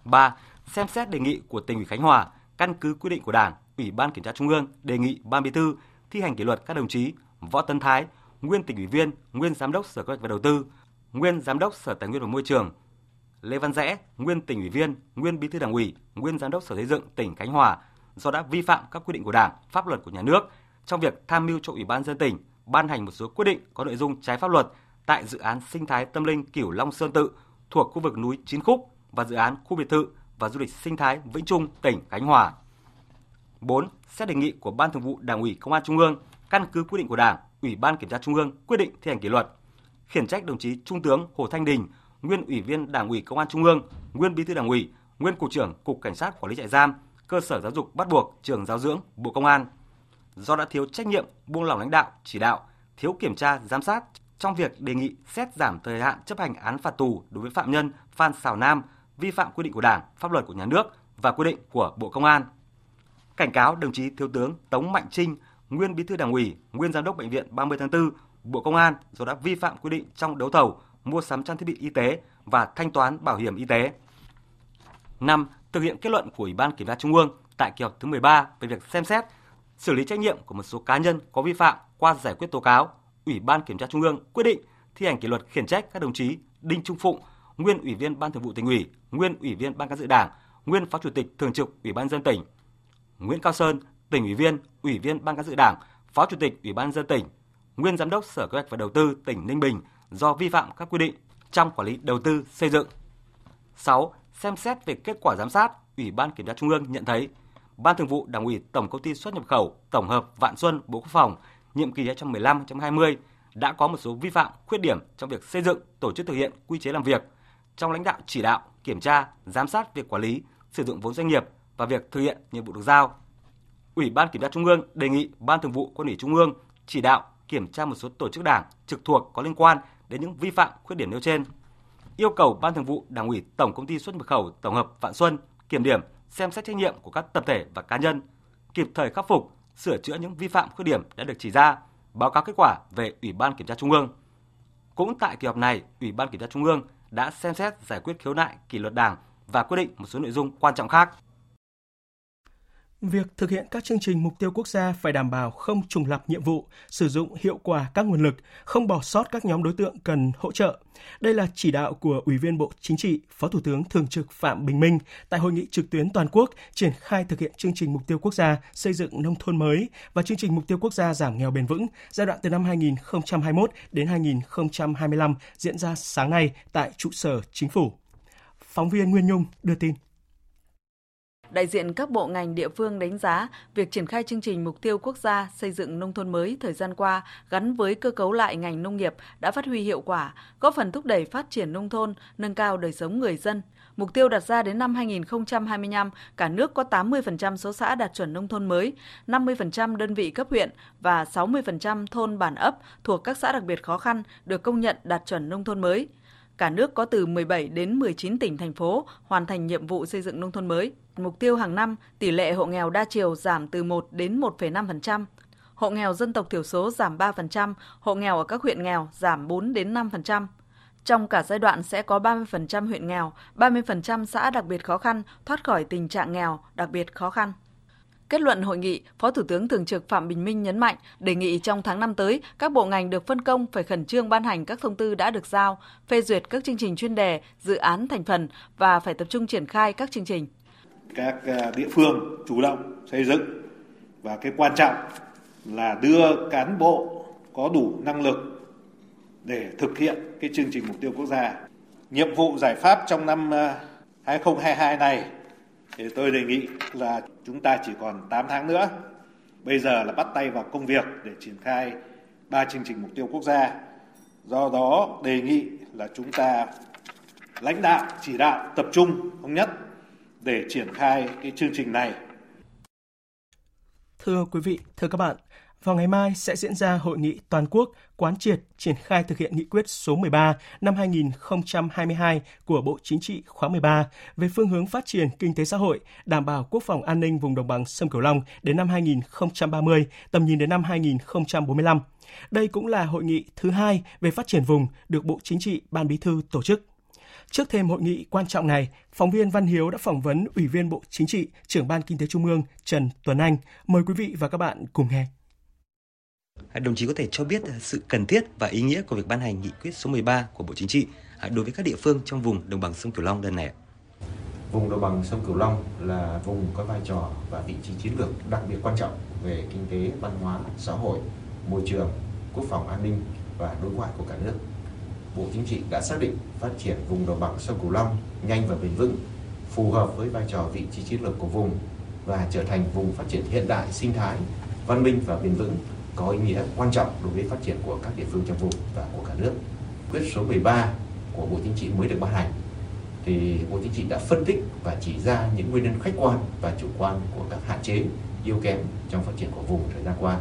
3. Xem xét đề nghị của tỉnh ủy Khánh Hòa, căn cứ quy định của Đảng, Ủy ban Kiểm tra Trung ương đề nghị Ban Bí thư thi hành kỷ luật các đồng chí Võ Tấn Thái, nguyên tỉnh ủy viên, nguyên giám đốc Sở Kế hoạch và Đầu tư, nguyên giám đốc Sở Tài nguyên và Môi trường, Lê Văn Rẽ, nguyên tỉnh ủy viên, nguyên bí thư Đảng ủy, nguyên giám đốc Sở Xây dựng tỉnh Khánh Hòa do đã vi phạm các quy định của Đảng, pháp luật của nhà nước trong việc tham mưu cho Ủy ban dân tỉnh ban hành một số quyết định có nội dung trái pháp luật tại dự án sinh thái tâm linh Cửu Long Sơn Tự thuộc khu vực núi Chín Khúc và dự án khu biệt thự và du lịch sinh thái Vĩnh Trung, tỉnh Khánh Hòa. 4. Xét đề nghị của Ban Thường vụ Đảng ủy Công an Trung ương căn cứ quy định của Đảng, Ủy ban Kiểm tra Trung ương quyết định thi hành kỷ luật, khiển trách đồng chí Trung tướng Hồ Thanh Đình, nguyên Ủy viên Đảng ủy Công an Trung ương, nguyên Bí thư Đảng ủy, nguyên Cục trưởng Cục Cảnh sát Quản lý trại giam, cơ sở giáo dục bắt buộc, trường giáo dưỡng, Bộ Công an. Do đã thiếu trách nhiệm, buông lỏng lãnh đạo, chỉ đạo, thiếu kiểm tra, giám sát trong việc đề nghị xét giảm thời hạn chấp hành án phạt tù đối với phạm nhân Phan Xào Nam vi phạm quy định của Đảng, pháp luật của nhà nước và quy định của Bộ Công an cảnh cáo đồng chí Thiếu tướng Tống Mạnh Trinh, nguyên Bí thư Đảng ủy, nguyên Giám đốc bệnh viện 30 tháng 4, Bộ Công an do đã vi phạm quy định trong đấu thầu, mua sắm trang thiết bị y tế và thanh toán bảo hiểm y tế. 5. Thực hiện kết luận của Ủy ban Kiểm tra Trung ương tại kỳ họp thứ 13 về việc xem xét xử lý trách nhiệm của một số cá nhân có vi phạm qua giải quyết tố cáo, Ủy ban Kiểm tra Trung ương quyết định thi hành kỷ luật khiển trách các đồng chí Đinh Trung Phụng, nguyên Ủy viên Ban Thường vụ tỉnh ủy, nguyên Ủy viên Ban Cán sự Đảng, nguyên Phó Chủ tịch Thường trực Ủy ban dân tỉnh, Nguyễn Cao Sơn, tỉnh ủy viên, Ủy viên Ban Cán sự Đảng, Phó Chủ tịch Ủy ban dân tỉnh, nguyên Giám đốc Sở Kế hoạch và Đầu tư tỉnh Ninh Bình do vi phạm các quy định trong quản lý đầu tư xây dựng. 6. Xem xét về kết quả giám sát, Ủy ban Kiểm tra Trung ương nhận thấy Ban Thường vụ Đảng ủy Tổng công ty xuất nhập khẩu Tổng hợp Vạn Xuân Bộ Quốc phòng nhiệm kỳ 2015-2020 đã có một số vi phạm, khuyết điểm trong việc xây dựng, tổ chức thực hiện quy chế làm việc, trong lãnh đạo chỉ đạo, kiểm tra, giám sát việc quản lý, sử dụng vốn doanh nghiệp và việc thực hiện nhiệm vụ được giao. Ủy ban Kiểm tra Trung ương đề nghị Ban Thường vụ Quân ủy Trung ương chỉ đạo kiểm tra một số tổ chức đảng trực thuộc có liên quan đến những vi phạm khuyết điểm nêu trên. Yêu cầu Ban Thường vụ Đảng ủy Tổng công ty xuất nhập khẩu tổng hợp Vạn Xuân kiểm điểm, xem xét trách nhiệm của các tập thể và cá nhân, kịp thời khắc phục, sửa chữa những vi phạm khuyết điểm đã được chỉ ra, báo cáo kết quả về Ủy ban Kiểm tra Trung ương. Cũng tại kỳ họp này, Ủy ban Kiểm tra Trung ương đã xem xét giải quyết khiếu nại kỷ luật Đảng và quyết định một số nội dung quan trọng khác. Việc thực hiện các chương trình mục tiêu quốc gia phải đảm bảo không trùng lập nhiệm vụ, sử dụng hiệu quả các nguồn lực, không bỏ sót các nhóm đối tượng cần hỗ trợ. Đây là chỉ đạo của Ủy viên Bộ Chính trị, Phó Thủ tướng Thường trực Phạm Bình Minh tại hội nghị trực tuyến toàn quốc triển khai thực hiện chương trình mục tiêu quốc gia xây dựng nông thôn mới và chương trình mục tiêu quốc gia giảm nghèo bền vững giai đoạn từ năm 2021 đến 2025 diễn ra sáng nay tại trụ sở Chính phủ. Phóng viên Nguyên Nhung đưa tin đại diện các bộ ngành địa phương đánh giá việc triển khai chương trình mục tiêu quốc gia xây dựng nông thôn mới thời gian qua gắn với cơ cấu lại ngành nông nghiệp đã phát huy hiệu quả, góp phần thúc đẩy phát triển nông thôn, nâng cao đời sống người dân. Mục tiêu đặt ra đến năm 2025, cả nước có 80% số xã đạt chuẩn nông thôn mới, 50% đơn vị cấp huyện và 60% thôn bản ấp thuộc các xã đặc biệt khó khăn được công nhận đạt chuẩn nông thôn mới. Cả nước có từ 17 đến 19 tỉnh thành phố hoàn thành nhiệm vụ xây dựng nông thôn mới. Mục tiêu hàng năm, tỷ lệ hộ nghèo đa chiều giảm từ 1 đến 1,5%, hộ nghèo dân tộc thiểu số giảm 3%, hộ nghèo ở các huyện nghèo giảm 4 đến 5%. Trong cả giai đoạn sẽ có 30% huyện nghèo, 30% xã đặc biệt khó khăn thoát khỏi tình trạng nghèo đặc biệt khó khăn. Kết luận hội nghị, Phó Thủ tướng Thường trực Phạm Bình Minh nhấn mạnh, đề nghị trong tháng năm tới, các bộ ngành được phân công phải khẩn trương ban hành các thông tư đã được giao, phê duyệt các chương trình chuyên đề, dự án thành phần và phải tập trung triển khai các chương trình các à, địa phương chủ động xây dựng và cái quan trọng là đưa cán bộ có đủ năng lực để thực hiện cái chương trình mục tiêu quốc gia. Nhiệm vụ giải pháp trong năm à, 2022 này thì tôi đề nghị là chúng ta chỉ còn 8 tháng nữa. Bây giờ là bắt tay vào công việc để triển khai ba chương trình mục tiêu quốc gia. Do đó đề nghị là chúng ta lãnh đạo chỉ đạo tập trung thống nhất để triển khai cái chương trình này. Thưa quý vị, thưa các bạn, vào ngày mai sẽ diễn ra hội nghị toàn quốc quán triệt triển khai thực hiện nghị quyết số 13 năm 2022 của Bộ Chính trị khóa 13 về phương hướng phát triển kinh tế xã hội, đảm bảo quốc phòng an ninh vùng đồng bằng sông Cửu Long đến năm 2030, tầm nhìn đến năm 2045. Đây cũng là hội nghị thứ hai về phát triển vùng được Bộ Chính trị Ban Bí thư tổ chức. Trước thêm hội nghị quan trọng này, phóng viên Văn Hiếu đã phỏng vấn Ủy viên Bộ Chính trị, trưởng Ban Kinh tế Trung ương Trần Tuấn Anh. Mời quý vị và các bạn cùng nghe. Đồng chí có thể cho biết sự cần thiết và ý nghĩa của việc ban hành nghị quyết số 13 của Bộ Chính trị à, đối với các địa phương trong vùng đồng bằng sông Cửu Long lần này. Vùng đồng bằng sông Cửu Long là vùng có vai trò và vị trí chiến lược đặc biệt quan trọng về kinh tế, văn hóa, xã hội, môi trường, quốc phòng an ninh và đối ngoại của cả nước. Bộ Chính trị đã xác định phát triển vùng đồng bằng sông Cửu Long nhanh và bền vững, phù hợp với vai trò vị trí chiến lược của vùng và trở thành vùng phát triển hiện đại, sinh thái, văn minh và bền vững có ý nghĩa quan trọng đối với phát triển của các địa phương trong vùng và của cả nước. Quyết số 13 của Bộ Chính trị mới được ban hành thì Bộ Chính trị đã phân tích và chỉ ra những nguyên nhân khách quan và chủ quan của các hạn chế, yếu kém trong phát triển của vùng thời gian qua.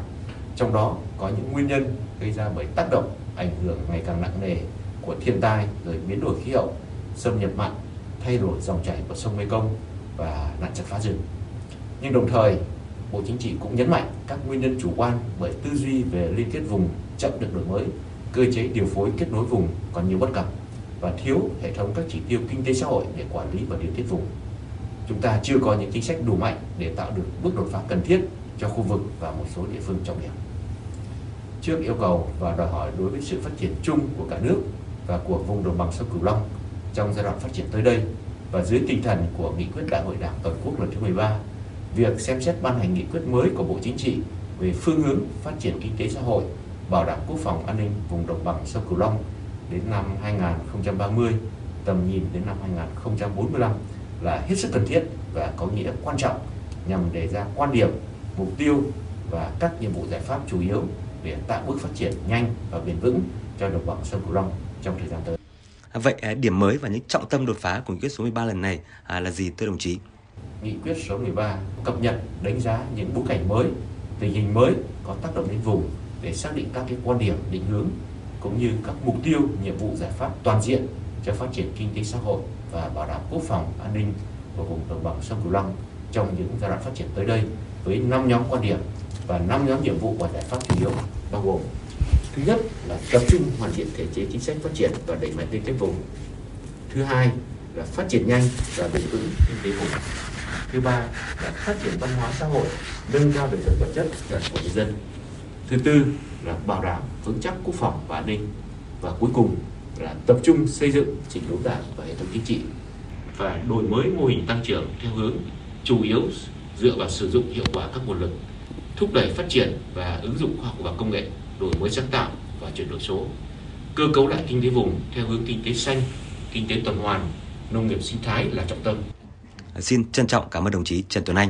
Trong đó có những nguyên nhân gây ra bởi tác động ảnh hưởng ngày càng nặng nề của thiên tai rồi biến đổi khí hậu, xâm nhập mặn, thay đổi dòng chảy của sông Mekong và nạn chặt phá rừng. Nhưng đồng thời Bộ Chính trị cũng nhấn mạnh các nguyên nhân chủ quan bởi tư duy về liên kết vùng chậm được đổi mới, cơ chế điều phối kết nối vùng còn nhiều bất cập và thiếu hệ thống các chỉ tiêu kinh tế xã hội để quản lý và điều tiết vùng. Chúng ta chưa có những chính sách đủ mạnh để tạo được bước đột phá cần thiết cho khu vực và một số địa phương trọng điểm. Trước yêu cầu và đòi hỏi đối với sự phát triển chung của cả nước và của vùng đồng bằng sông Cửu Long trong giai đoạn phát triển tới đây và dưới tinh thần của nghị quyết Đại hội Đảng toàn quốc lần thứ 13, việc xem xét ban hành nghị quyết mới của Bộ Chính trị về phương hướng phát triển kinh tế xã hội, bảo đảm quốc phòng an ninh vùng đồng bằng sông Cửu Long đến năm 2030, tầm nhìn đến năm 2045 là hết sức cần thiết và có nghĩa quan trọng nhằm đề ra quan điểm, mục tiêu và các nhiệm vụ giải pháp chủ yếu để tạo bước phát triển nhanh và bền vững cho đồng bằng sông Cửu Long trong thời gian tới. Vậy à, điểm mới và những trọng tâm đột phá của nghị quyết số 13 lần này à, là gì thưa đồng chí? Nghị quyết số 13 cập nhật đánh giá những bối cảnh mới, tình hình mới có tác động đến vùng để xác định các cái quan điểm định hướng cũng như các mục tiêu, nhiệm vụ giải pháp toàn diện cho phát triển kinh tế xã hội và bảo đảm quốc phòng an ninh của vùng đồng bằng sông Cửu Long trong những giai đoạn phát triển tới đây với 5 nhóm quan điểm và 5 nhóm nhiệm vụ và giải pháp chủ yếu bao gồm thứ nhất là tập trung hoàn thiện thể chế chính sách phát triển và đẩy mạnh liên kết vùng thứ hai là phát triển nhanh và bền vững kinh tế vùng thứ ba là phát triển văn hóa xã hội, nâng cao đời sống vật chất của người dân. Thứ tư là bảo đảm vững chắc quốc phòng và an ninh. Và cuối cùng là tập trung xây dựng chỉnh đốn đảng và hệ thống chính trị và đổi mới mô hình tăng trưởng theo hướng chủ yếu dựa vào sử dụng hiệu quả các nguồn lực, thúc đẩy phát triển và ứng dụng khoa học và công nghệ, đổi mới sáng tạo và chuyển đổi số. Cơ cấu lại kinh tế vùng theo hướng kinh tế xanh, kinh tế tuần hoàn, nông nghiệp sinh thái là trọng tâm xin trân trọng cảm ơn đồng chí Trần Tuấn Anh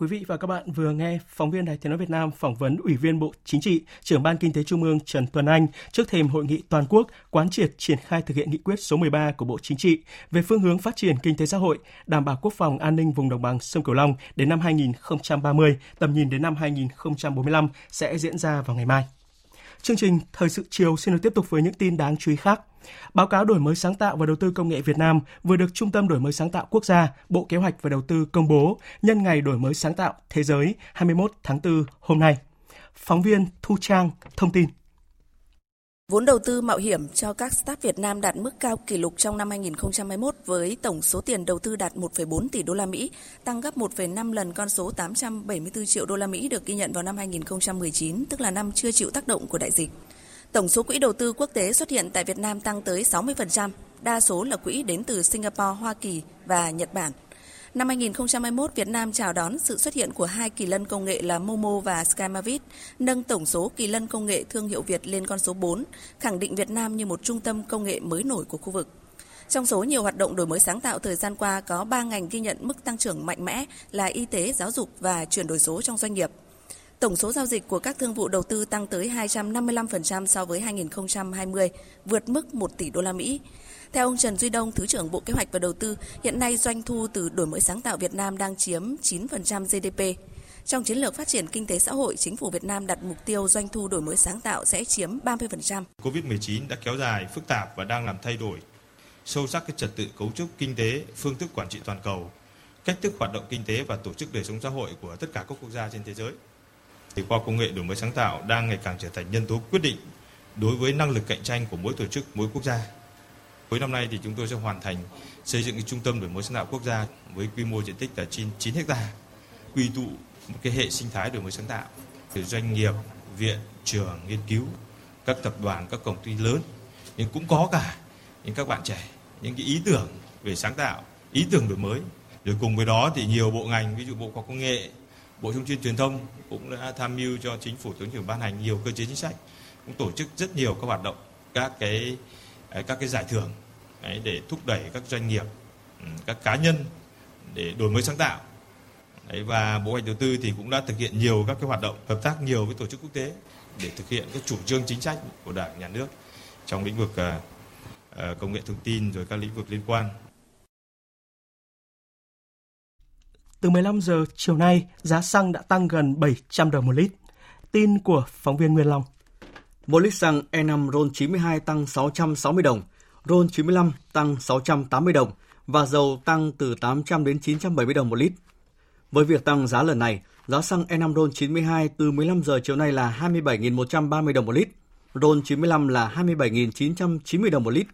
Quý vị và các bạn vừa nghe phóng viên Đài Tiếng nói Việt Nam phỏng vấn Ủy viên Bộ Chính trị, trưởng ban Kinh tế Trung ương Trần Tuấn Anh trước thềm hội nghị toàn quốc quán triệt triển khai thực hiện nghị quyết số 13 của Bộ Chính trị về phương hướng phát triển kinh tế xã hội, đảm bảo quốc phòng an ninh vùng đồng bằng sông Cửu Long đến năm 2030, tầm nhìn đến năm 2045 sẽ diễn ra vào ngày mai. Chương trình Thời sự chiều xin được tiếp tục với những tin đáng chú ý khác. Báo cáo đổi mới sáng tạo và đầu tư công nghệ Việt Nam vừa được Trung tâm đổi mới sáng tạo quốc gia, Bộ Kế hoạch và Đầu tư công bố nhân ngày đổi mới sáng tạo thế giới 21 tháng 4 hôm nay. Phóng viên Thu Trang thông tin. Vốn đầu tư mạo hiểm cho các startup Việt Nam đạt mức cao kỷ lục trong năm 2021 với tổng số tiền đầu tư đạt 1,4 tỷ đô la Mỹ, tăng gấp 1,5 lần con số 874 triệu đô la Mỹ được ghi nhận vào năm 2019, tức là năm chưa chịu tác động của đại dịch. Tổng số quỹ đầu tư quốc tế xuất hiện tại Việt Nam tăng tới 60%, đa số là quỹ đến từ Singapore, Hoa Kỳ và Nhật Bản. Năm 2021, Việt Nam chào đón sự xuất hiện của hai kỳ lân công nghệ là Momo và Skymavit, nâng tổng số kỳ lân công nghệ thương hiệu Việt lên con số 4, khẳng định Việt Nam như một trung tâm công nghệ mới nổi của khu vực. Trong số nhiều hoạt động đổi mới sáng tạo thời gian qua có 3 ngành ghi nhận mức tăng trưởng mạnh mẽ là y tế, giáo dục và chuyển đổi số trong doanh nghiệp. Tổng số giao dịch của các thương vụ đầu tư tăng tới 255% so với 2020, vượt mức 1 tỷ đô la Mỹ. Theo ông Trần Duy Đông, Thứ trưởng Bộ Kế hoạch và Đầu tư, hiện nay doanh thu từ đổi mới sáng tạo Việt Nam đang chiếm 9% GDP. Trong chiến lược phát triển kinh tế xã hội, chính phủ Việt Nam đặt mục tiêu doanh thu đổi mới sáng tạo sẽ chiếm 30%. Covid-19 đã kéo dài, phức tạp và đang làm thay đổi sâu sắc cái trật tự cấu trúc kinh tế, phương thức quản trị toàn cầu, cách thức hoạt động kinh tế và tổ chức đời sống xã hội của tất cả các quốc gia trên thế giới. Thì khoa công nghệ đổi mới sáng tạo đang ngày càng trở thành nhân tố quyết định đối với năng lực cạnh tranh của mỗi tổ chức, mỗi quốc gia. Cuối năm nay thì chúng tôi sẽ hoàn thành xây dựng cái trung tâm đổi mới sáng tạo quốc gia với quy mô diện tích là trên 9 hecta, quy tụ một cái hệ sinh thái đổi mới sáng tạo từ doanh nghiệp, viện, trường, nghiên cứu, các tập đoàn, các công ty lớn nhưng cũng có cả những các bạn trẻ những cái ý tưởng về sáng tạo, ý tưởng đổi mới. Rồi cùng với đó thì nhiều bộ ngành ví dụ Bộ Khoa học Công nghệ, Bộ Thông tin Truyền thông cũng đã tham mưu cho chính phủ tướng trưởng ban hành nhiều cơ chế chính sách, cũng tổ chức rất nhiều các hoạt động, các cái các cái giải thưởng đấy, để thúc đẩy các doanh nghiệp, ừ, các cá nhân để đổi mới sáng tạo. Đấy, và Bộ Hoạch Đầu tư thì cũng đã thực hiện nhiều các cái hoạt động hợp tác nhiều với tổ chức quốc tế để thực hiện các chủ trương chính sách của Đảng, Nhà nước trong lĩnh vực uh, công nghệ thông tin rồi các lĩnh vực liên quan. Từ 15 giờ chiều nay, giá xăng đã tăng gần 700 đồng một lít. Tin của phóng viên Nguyên Long. Một lít xăng E5 RON 92 tăng 660 đồng, RON 95 tăng 680 đồng và dầu tăng từ 800 đến 970 đồng một lít. Với việc tăng giá lần này, giá xăng E5 RON 92 từ 15 giờ chiều nay là 27.130 đồng một lít, RON 95 là 27.990 đồng một lít.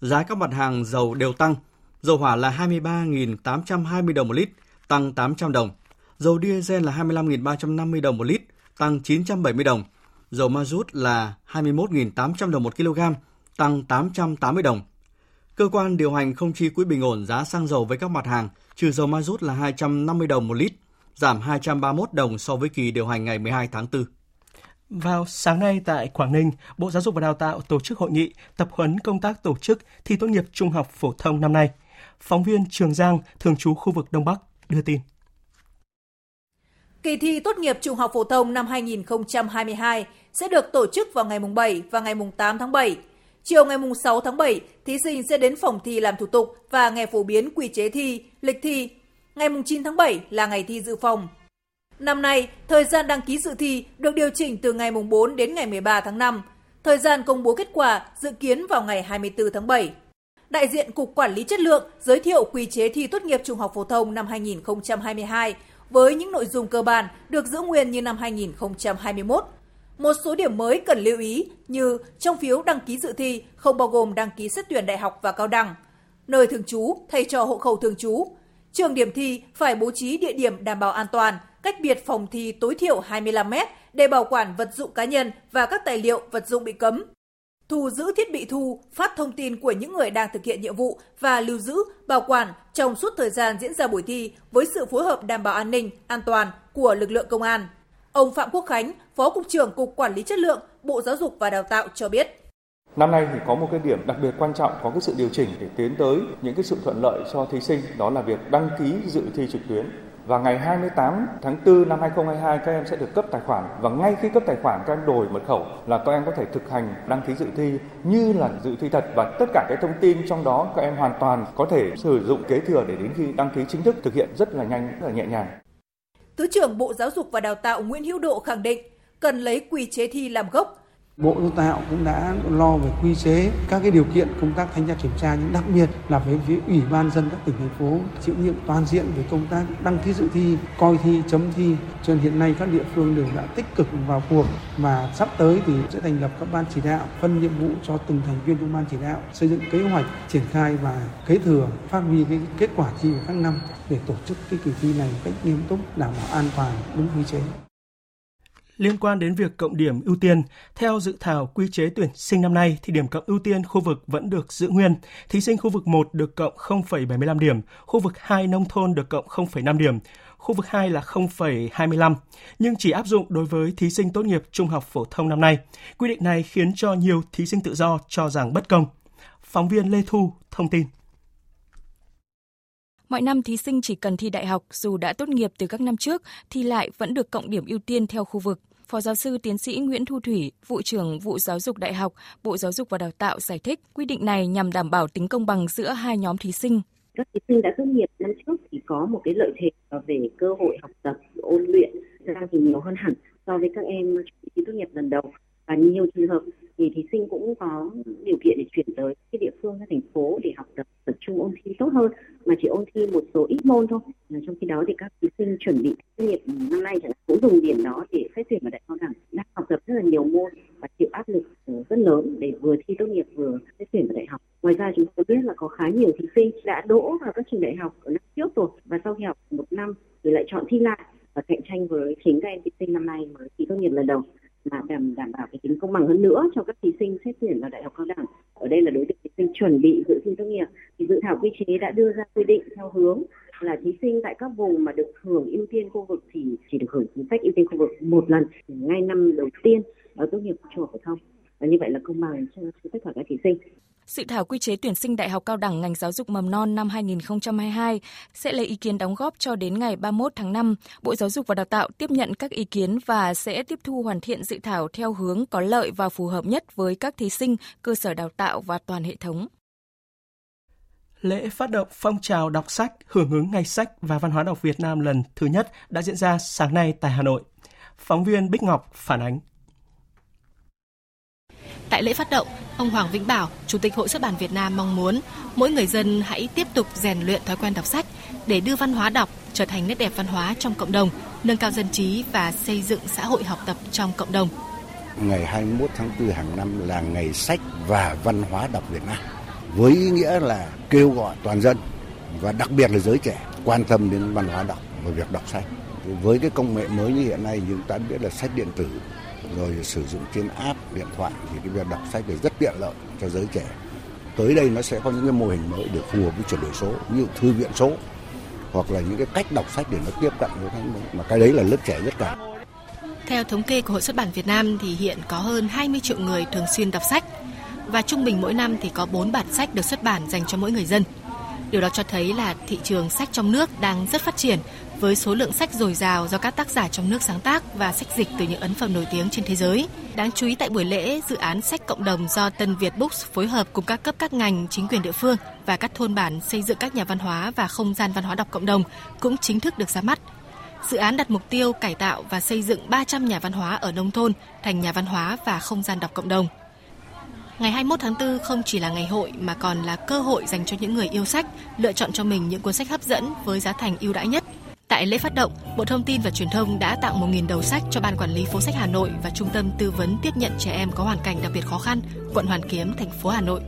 Giá các mặt hàng dầu đều tăng, dầu hỏa là 23.820 đồng một lít, tăng 800 đồng. Dầu diesel là 25.350 đồng một lít, tăng 970 đồng. Dầu ma rút là 21.800 đồng một kg, tăng 880 đồng. Cơ quan điều hành không chi quỹ bình ổn giá xăng dầu với các mặt hàng, trừ dầu ma rút là 250 đồng một lít, giảm 231 đồng so với kỳ điều hành ngày 12 tháng 4. Vào sáng nay tại Quảng Ninh, Bộ Giáo dục và Đào tạo tổ chức hội nghị tập huấn công tác tổ chức thi tốt nghiệp trung học phổ thông năm nay. Phóng viên Trường Giang, thường trú khu vực Đông Bắc, đưa tin. Kỳ thi tốt nghiệp trung học phổ thông năm 2022 sẽ được tổ chức vào ngày 7 và ngày 8 tháng 7. Chiều ngày 6 tháng 7, thí sinh sẽ đến phòng thi làm thủ tục và nghe phổ biến quy chế thi, lịch thi. Ngày 9 tháng 7 là ngày thi dự phòng. Năm nay, thời gian đăng ký dự thi được điều chỉnh từ ngày 4 đến ngày 13 tháng 5. Thời gian công bố kết quả dự kiến vào ngày 24 tháng 7. Đại diện Cục Quản lý Chất lượng giới thiệu quy chế thi tốt nghiệp trung học phổ thông năm 2022 với những nội dung cơ bản được giữ nguyên như năm 2021. Một số điểm mới cần lưu ý như trong phiếu đăng ký dự thi không bao gồm đăng ký xét tuyển đại học và cao đẳng, nơi thường trú thay cho hộ khẩu thường trú. Trường điểm thi phải bố trí địa điểm đảm bảo an toàn, cách biệt phòng thi tối thiểu 25 mét để bảo quản vật dụng cá nhân và các tài liệu vật dụng bị cấm. Thu giữ thiết bị thu, phát thông tin của những người đang thực hiện nhiệm vụ và lưu giữ, bảo quản trong suốt thời gian diễn ra buổi thi với sự phối hợp đảm bảo an ninh, an toàn của lực lượng công an. Ông Phạm Quốc Khánh, Phó Cục trưởng Cục Quản lý Chất lượng, Bộ Giáo dục và Đào tạo cho biết. Năm nay thì có một cái điểm đặc biệt quan trọng có cái sự điều chỉnh để tiến tới những cái sự thuận lợi cho thí sinh đó là việc đăng ký dự thi trực tuyến và ngày 28 tháng 4 năm 2022 các em sẽ được cấp tài khoản và ngay khi cấp tài khoản các em đổi mật khẩu là các em có thể thực hành đăng ký dự thi như là dự thi thật và tất cả cái thông tin trong đó các em hoàn toàn có thể sử dụng kế thừa để đến khi đăng ký chính thức thực hiện rất là nhanh, rất là nhẹ nhàng. Thứ trưởng Bộ Giáo dục và Đào tạo Nguyễn Hữu Độ khẳng định cần lấy quy chế thi làm gốc. Bộ Đào tạo cũng đã lo về quy chế các cái điều kiện công tác thanh tra kiểm tra nhưng đặc biệt là với phía ủy ban dân các tỉnh thành phố chịu nhiệm toàn diện về công tác đăng ký dự thi, coi thi, chấm thi. Cho nên hiện nay các địa phương đều đã tích cực vào cuộc và sắp tới thì sẽ thành lập các ban chỉ đạo phân nhiệm vụ cho từng thành viên trong ban chỉ đạo xây dựng kế hoạch triển khai và kế thừa phát huy cái kết quả thi của các năm để tổ chức cái kỳ thi này một cách nghiêm túc đảm bảo an toàn đúng quy chế. Liên quan đến việc cộng điểm ưu tiên, theo dự thảo quy chế tuyển sinh năm nay thì điểm cộng ưu tiên khu vực vẫn được giữ nguyên. Thí sinh khu vực 1 được cộng 0,75 điểm, khu vực 2 nông thôn được cộng 0,5 điểm, khu vực 2 là 0,25, nhưng chỉ áp dụng đối với thí sinh tốt nghiệp trung học phổ thông năm nay. Quy định này khiến cho nhiều thí sinh tự do cho rằng bất công. Phóng viên Lê Thu thông tin. Mọi năm thí sinh chỉ cần thi đại học dù đã tốt nghiệp từ các năm trước thì lại vẫn được cộng điểm ưu tiên theo khu vực. Phó giáo sư tiến sĩ Nguyễn Thu Thủy, vụ trưởng vụ giáo dục đại học, Bộ Giáo dục và Đào tạo giải thích quy định này nhằm đảm bảo tính công bằng giữa hai nhóm thí sinh. Các thí sinh đã tốt nghiệp năm trước thì có một cái lợi thế về cơ hội học tập, ôn luyện ra thì nhiều hơn hẳn so với các em thi tốt nghiệp lần đầu và nhiều trường hợp thì thí sinh cũng có điều kiện để chuyển tới cái địa phương các thành phố để học tập tập trung ôn thi tốt hơn. Mà chỉ ôn thi một số ít môn thôi. Ờ, trong khi đó thì các thí sinh chuẩn bị tốt nghiệp ừ, năm nay cũng dùng điểm đó để xét tuyển vào đại học đẳng đang học tập rất là nhiều môn và chịu áp lực ờ, rất lớn để vừa thi tốt nghiệp vừa xét tuyển vào đại học. Ngoài ra chúng tôi biết là có khá nhiều thí sinh đã đỗ vào các trường đại học ở năm trước rồi và sau khi học một năm thì lại chọn thi lại và cạnh tranh với chính các em thí sinh năm nay mới thi tốt nghiệp lần đầu mà đảm đảm bảo cái tính công bằng hơn nữa cho các thí sinh xét tuyển vào đại học cao đẳng. Ở đây là đối tượng thí sinh chuẩn bị dự thi tốt nghiệp. Thì dự thảo quy chế đã đưa ra quy định theo hướng là thí sinh tại các vùng mà được hưởng ưu tiên khu vực thì chỉ được hưởng chính sách ưu tiên khu vực một lần ngay năm đầu tiên ở tốt nghiệp trung học phổ thông. Và như vậy là công bằng cho tất cả các thí sinh. Dự thảo quy chế tuyển sinh đại học cao đẳng ngành giáo dục mầm non năm 2022 sẽ lấy ý kiến đóng góp cho đến ngày 31 tháng 5. Bộ Giáo dục và Đào tạo tiếp nhận các ý kiến và sẽ tiếp thu hoàn thiện dự thảo theo hướng có lợi và phù hợp nhất với các thí sinh, cơ sở đào tạo và toàn hệ thống. Lễ phát động phong trào đọc sách hưởng ứng Ngày sách và Văn hóa đọc Việt Nam lần thứ nhất đã diễn ra sáng nay tại Hà Nội. Phóng viên Bích Ngọc phản ánh. Tại lễ phát động, ông Hoàng Vĩnh Bảo, Chủ tịch Hội xuất bản Việt Nam mong muốn mỗi người dân hãy tiếp tục rèn luyện thói quen đọc sách để đưa văn hóa đọc trở thành nét đẹp văn hóa trong cộng đồng, nâng cao dân trí và xây dựng xã hội học tập trong cộng đồng. Ngày 21 tháng 4 hàng năm là ngày sách và văn hóa đọc Việt Nam với ý nghĩa là kêu gọi toàn dân và đặc biệt là giới trẻ quan tâm đến văn hóa đọc và việc đọc sách. Với cái công nghệ mới như hiện nay chúng ta biết là sách điện tử rồi sử dụng trên app điện thoại thì cái việc đọc sách là rất tiện lợi cho giới trẻ. Tới đây nó sẽ có những cái mô hình mới để phù hợp với chuyển đổi số, như thư viện số hoặc là những cái cách đọc sách để nó tiếp cận với cái mà cái đấy là lớp trẻ nhất cả. Theo thống kê của Hội xuất bản Việt Nam thì hiện có hơn 20 triệu người thường xuyên đọc sách và trung bình mỗi năm thì có 4 bản sách được xuất bản dành cho mỗi người dân. Điều đó cho thấy là thị trường sách trong nước đang rất phát triển với số lượng sách dồi dào do các tác giả trong nước sáng tác và sách dịch từ những ấn phẩm nổi tiếng trên thế giới. Đáng chú ý tại buổi lễ, dự án sách cộng đồng do Tân Việt Books phối hợp cùng các cấp các ngành, chính quyền địa phương và các thôn bản xây dựng các nhà văn hóa và không gian văn hóa đọc cộng đồng cũng chính thức được ra mắt. Dự án đặt mục tiêu cải tạo và xây dựng 300 nhà văn hóa ở nông thôn thành nhà văn hóa và không gian đọc cộng đồng. Ngày 21 tháng 4 không chỉ là ngày hội mà còn là cơ hội dành cho những người yêu sách lựa chọn cho mình những cuốn sách hấp dẫn với giá thành ưu đãi nhất. Tại lễ phát động, Bộ Thông tin và Truyền thông đã tặng 1.000 đầu sách cho Ban Quản lý phố sách Hà Nội và Trung tâm Tư vấn tiếp nhận trẻ em có hoàn cảnh đặc biệt khó khăn, quận Hoàn Kiếm, thành phố Hà Nội.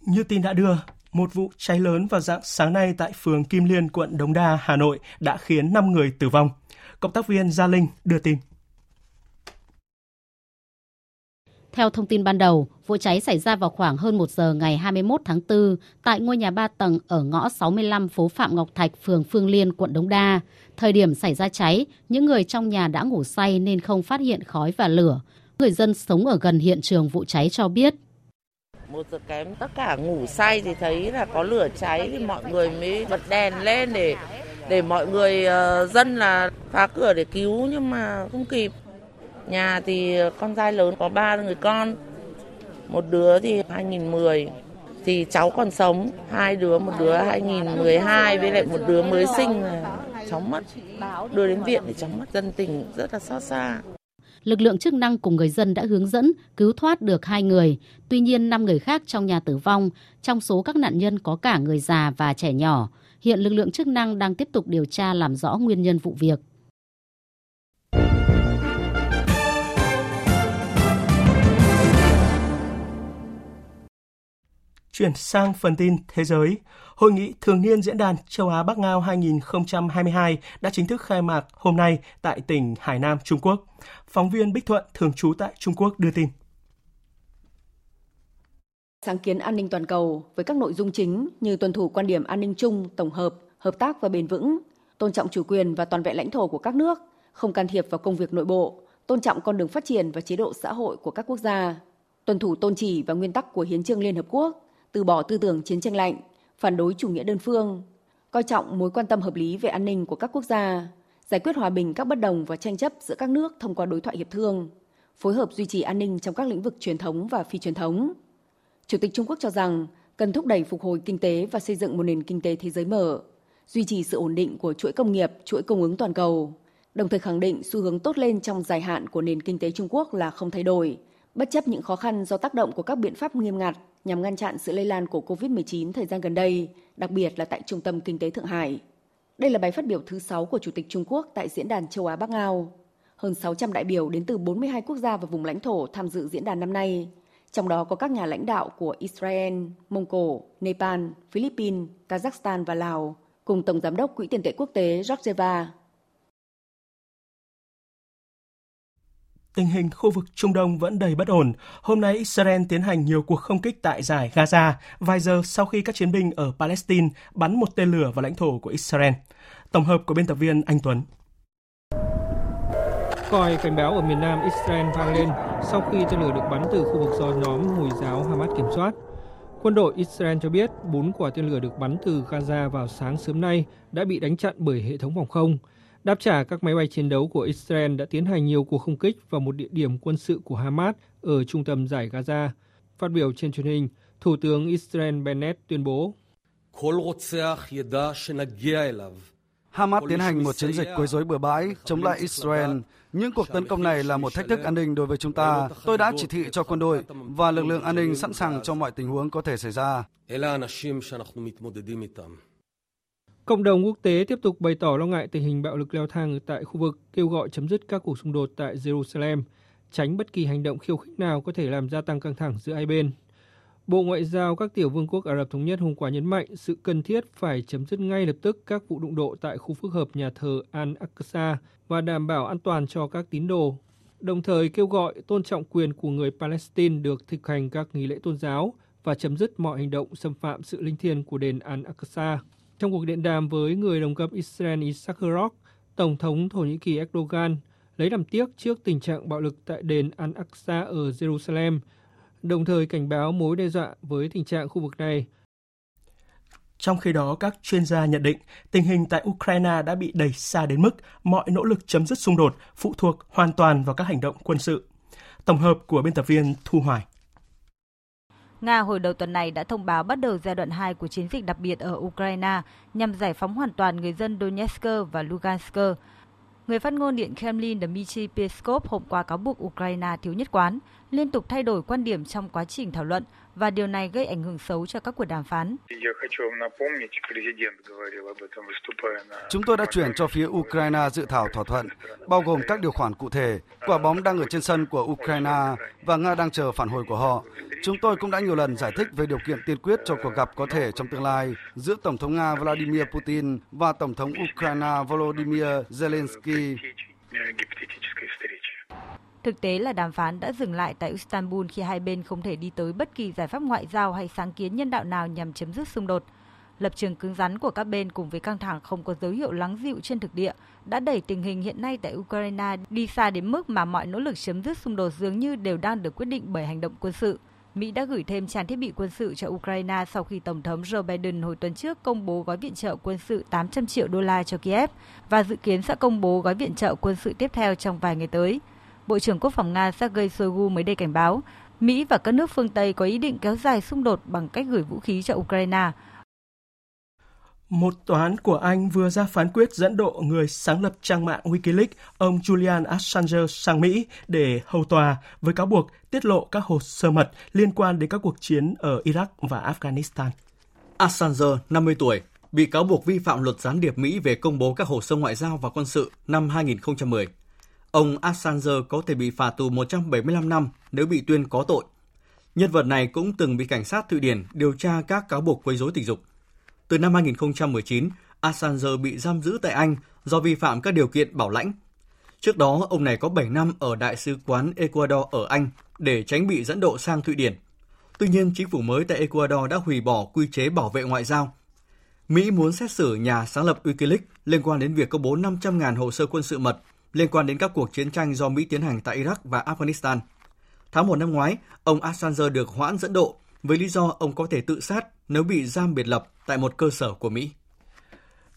Như tin đã đưa, một vụ cháy lớn vào dạng sáng nay tại phường Kim Liên, quận Đống Đa, Hà Nội đã khiến 5 người tử vong. Cộng tác viên Gia Linh đưa tin. Theo thông tin ban đầu, vụ cháy xảy ra vào khoảng hơn 1 giờ ngày 21 tháng 4 tại ngôi nhà 3 tầng ở ngõ 65 phố Phạm Ngọc Thạch, phường Phương Liên, quận Đống Đa. Thời điểm xảy ra cháy, những người trong nhà đã ngủ say nên không phát hiện khói và lửa. Người dân sống ở gần hiện trường vụ cháy cho biết. Một giờ kém tất cả ngủ say thì thấy là có lửa cháy thì mọi người mới bật đèn lên để để mọi người uh, dân là phá cửa để cứu nhưng mà không kịp Nhà thì con trai lớn có ba người con, một đứa thì 2010 thì cháu còn sống, hai đứa, một đứa 2012 với lại một đứa mới sinh là cháu mất, đưa đến viện để cháu mất, dân tình rất là xót xa. Lực lượng chức năng cùng người dân đã hướng dẫn cứu thoát được hai người, tuy nhiên năm người khác trong nhà tử vong, trong số các nạn nhân có cả người già và trẻ nhỏ. Hiện lực lượng chức năng đang tiếp tục điều tra làm rõ nguyên nhân vụ việc. Chuyển sang phần tin thế giới, Hội nghị thường niên Diễn đàn Châu Á Bắc Ngao 2022 đã chính thức khai mạc hôm nay tại tỉnh Hải Nam, Trung Quốc. Phóng viên Bích Thuận, thường trú tại Trung Quốc đưa tin. Sáng kiến an ninh toàn cầu với các nội dung chính như tuân thủ quan điểm an ninh chung, tổng hợp, hợp tác và bền vững, tôn trọng chủ quyền và toàn vẹn lãnh thổ của các nước, không can thiệp vào công việc nội bộ, tôn trọng con đường phát triển và chế độ xã hội của các quốc gia, tuân thủ tôn chỉ và nguyên tắc của Hiến trương Liên Hợp Quốc, từ bỏ tư tưởng chiến tranh lạnh, phản đối chủ nghĩa đơn phương, coi trọng mối quan tâm hợp lý về an ninh của các quốc gia, giải quyết hòa bình các bất đồng và tranh chấp giữa các nước thông qua đối thoại hiệp thương, phối hợp duy trì an ninh trong các lĩnh vực truyền thống và phi truyền thống. Chủ tịch Trung Quốc cho rằng cần thúc đẩy phục hồi kinh tế và xây dựng một nền kinh tế thế giới mở, duy trì sự ổn định của chuỗi công nghiệp, chuỗi cung ứng toàn cầu, đồng thời khẳng định xu hướng tốt lên trong dài hạn của nền kinh tế Trung Quốc là không thay đổi, bất chấp những khó khăn do tác động của các biện pháp nghiêm ngặt nhằm ngăn chặn sự lây lan của COVID-19 thời gian gần đây, đặc biệt là tại Trung tâm Kinh tế Thượng Hải. Đây là bài phát biểu thứ 6 của Chủ tịch Trung Quốc tại Diễn đàn Châu Á Bắc Ngao. Hơn 600 đại biểu đến từ 42 quốc gia và vùng lãnh thổ tham dự diễn đàn năm nay, trong đó có các nhà lãnh đạo của Israel, Mông Cổ, Nepal, Philippines, Kazakhstan và Lào, cùng Tổng Giám đốc Quỹ tiền tệ quốc tế Georgeva tình hình khu vực Trung Đông vẫn đầy bất ổn. Hôm nay Israel tiến hành nhiều cuộc không kích tại giải Gaza, vài giờ sau khi các chiến binh ở Palestine bắn một tên lửa vào lãnh thổ của Israel. Tổng hợp của biên tập viên Anh Tuấn. Còi cảnh báo ở miền Nam Israel vang lên sau khi tên lửa được bắn từ khu vực do nhóm Hồi giáo Hamas kiểm soát. Quân đội Israel cho biết bốn quả tên lửa được bắn từ Gaza vào sáng sớm nay đã bị đánh chặn bởi hệ thống phòng không – Đáp trả, các máy bay chiến đấu của Israel đã tiến hành nhiều cuộc không kích vào một địa điểm quân sự của Hamas ở trung tâm giải Gaza. Phát biểu trên truyền hình, Thủ tướng Israel Bennett tuyên bố Hamas tiến hành một chiến dịch quấy rối bừa bãi chống lại Israel. Những cuộc tấn công này là một thách thức an ninh đối với chúng ta. Tôi đã chỉ thị cho quân đội và lực lượng an ninh sẵn sàng cho mọi tình huống có thể xảy ra. Cộng đồng quốc tế tiếp tục bày tỏ lo ngại tình hình bạo lực leo thang tại khu vực, kêu gọi chấm dứt các cuộc xung đột tại Jerusalem, tránh bất kỳ hành động khiêu khích nào có thể làm gia tăng căng thẳng giữa hai bên. Bộ Ngoại giao các tiểu vương quốc Ả Rập Thống Nhất hôm qua nhấn mạnh sự cần thiết phải chấm dứt ngay lập tức các vụ đụng độ tại khu phức hợp nhà thờ Al-Aqsa và đảm bảo an toàn cho các tín đồ, đồng thời kêu gọi tôn trọng quyền của người Palestine được thực hành các nghi lễ tôn giáo và chấm dứt mọi hành động xâm phạm sự linh thiêng của đền Al-Aqsa. Trong cuộc điện đàm với người đồng cấp Israel Isaac Herzog, Tổng thống Thổ Nhĩ Kỳ Erdogan lấy làm tiếc trước tình trạng bạo lực tại đền Al-Aqsa ở Jerusalem – đồng thời cảnh báo mối đe dọa với tình trạng khu vực này. Trong khi đó, các chuyên gia nhận định tình hình tại Ukraine đã bị đẩy xa đến mức mọi nỗ lực chấm dứt xung đột phụ thuộc hoàn toàn vào các hành động quân sự. Tổng hợp của biên tập viên Thu Hoài. Nga hồi đầu tuần này đã thông báo bắt đầu giai đoạn 2 của chiến dịch đặc biệt ở Ukraine nhằm giải phóng hoàn toàn người dân Donetsk và Lugansk. Người phát ngôn Điện Kremlin Dmitry Peskov hôm qua cáo buộc Ukraine thiếu nhất quán, liên tục thay đổi quan điểm trong quá trình thảo luận và điều này gây ảnh hưởng xấu cho các cuộc đàm phán. Chúng tôi đã chuyển cho phía Ukraine dự thảo thỏa thuận, bao gồm các điều khoản cụ thể. Quả bóng đang ở trên sân của Ukraine và Nga đang chờ phản hồi của họ. Chúng tôi cũng đã nhiều lần giải thích về điều kiện tiên quyết cho cuộc gặp có thể trong tương lai giữa Tổng thống Nga Vladimir Putin và Tổng thống Ukraine Volodymyr Zelensky. Thực tế là đàm phán đã dừng lại tại Istanbul khi hai bên không thể đi tới bất kỳ giải pháp ngoại giao hay sáng kiến nhân đạo nào nhằm chấm dứt xung đột. Lập trường cứng rắn của các bên cùng với căng thẳng không có dấu hiệu lắng dịu trên thực địa đã đẩy tình hình hiện nay tại Ukraine đi xa đến mức mà mọi nỗ lực chấm dứt xung đột dường như đều đang được quyết định bởi hành động quân sự. Mỹ đã gửi thêm trang thiết bị quân sự cho Ukraine sau khi Tổng thống Joe Biden hồi tuần trước công bố gói viện trợ quân sự 800 triệu đô la cho Kiev và dự kiến sẽ công bố gói viện trợ quân sự tiếp theo trong vài ngày tới. Bộ trưởng Quốc phòng Nga Sergei Shoigu mới đây cảnh báo Mỹ và các nước phương Tây có ý định kéo dài xung đột bằng cách gửi vũ khí cho Ukraine. Một tòa án của Anh vừa ra phán quyết dẫn độ người sáng lập trang mạng Wikileaks, ông Julian Assange sang Mỹ để hầu tòa với cáo buộc tiết lộ các hồ sơ mật liên quan đến các cuộc chiến ở Iraq và Afghanistan. Assange, 50 tuổi, bị cáo buộc vi phạm luật gián điệp Mỹ về công bố các hồ sơ ngoại giao và quân sự năm 2010. Ông Assange có thể bị phạt tù 175 năm nếu bị tuyên có tội. Nhân vật này cũng từng bị cảnh sát Thụy Điển điều tra các cáo buộc quấy rối tình dục. Từ năm 2019, Assange bị giam giữ tại Anh do vi phạm các điều kiện bảo lãnh. Trước đó, ông này có 7 năm ở Đại sứ quán Ecuador ở Anh để tránh bị dẫn độ sang Thụy Điển. Tuy nhiên, chính phủ mới tại Ecuador đã hủy bỏ quy chế bảo vệ ngoại giao. Mỹ muốn xét xử nhà sáng lập Wikileaks liên quan đến việc công bố 500.000 hồ sơ quân sự mật liên quan đến các cuộc chiến tranh do Mỹ tiến hành tại Iraq và Afghanistan. Tháng 1 năm ngoái, ông Assange được hoãn dẫn độ với lý do ông có thể tự sát nếu bị giam biệt lập tại một cơ sở của Mỹ.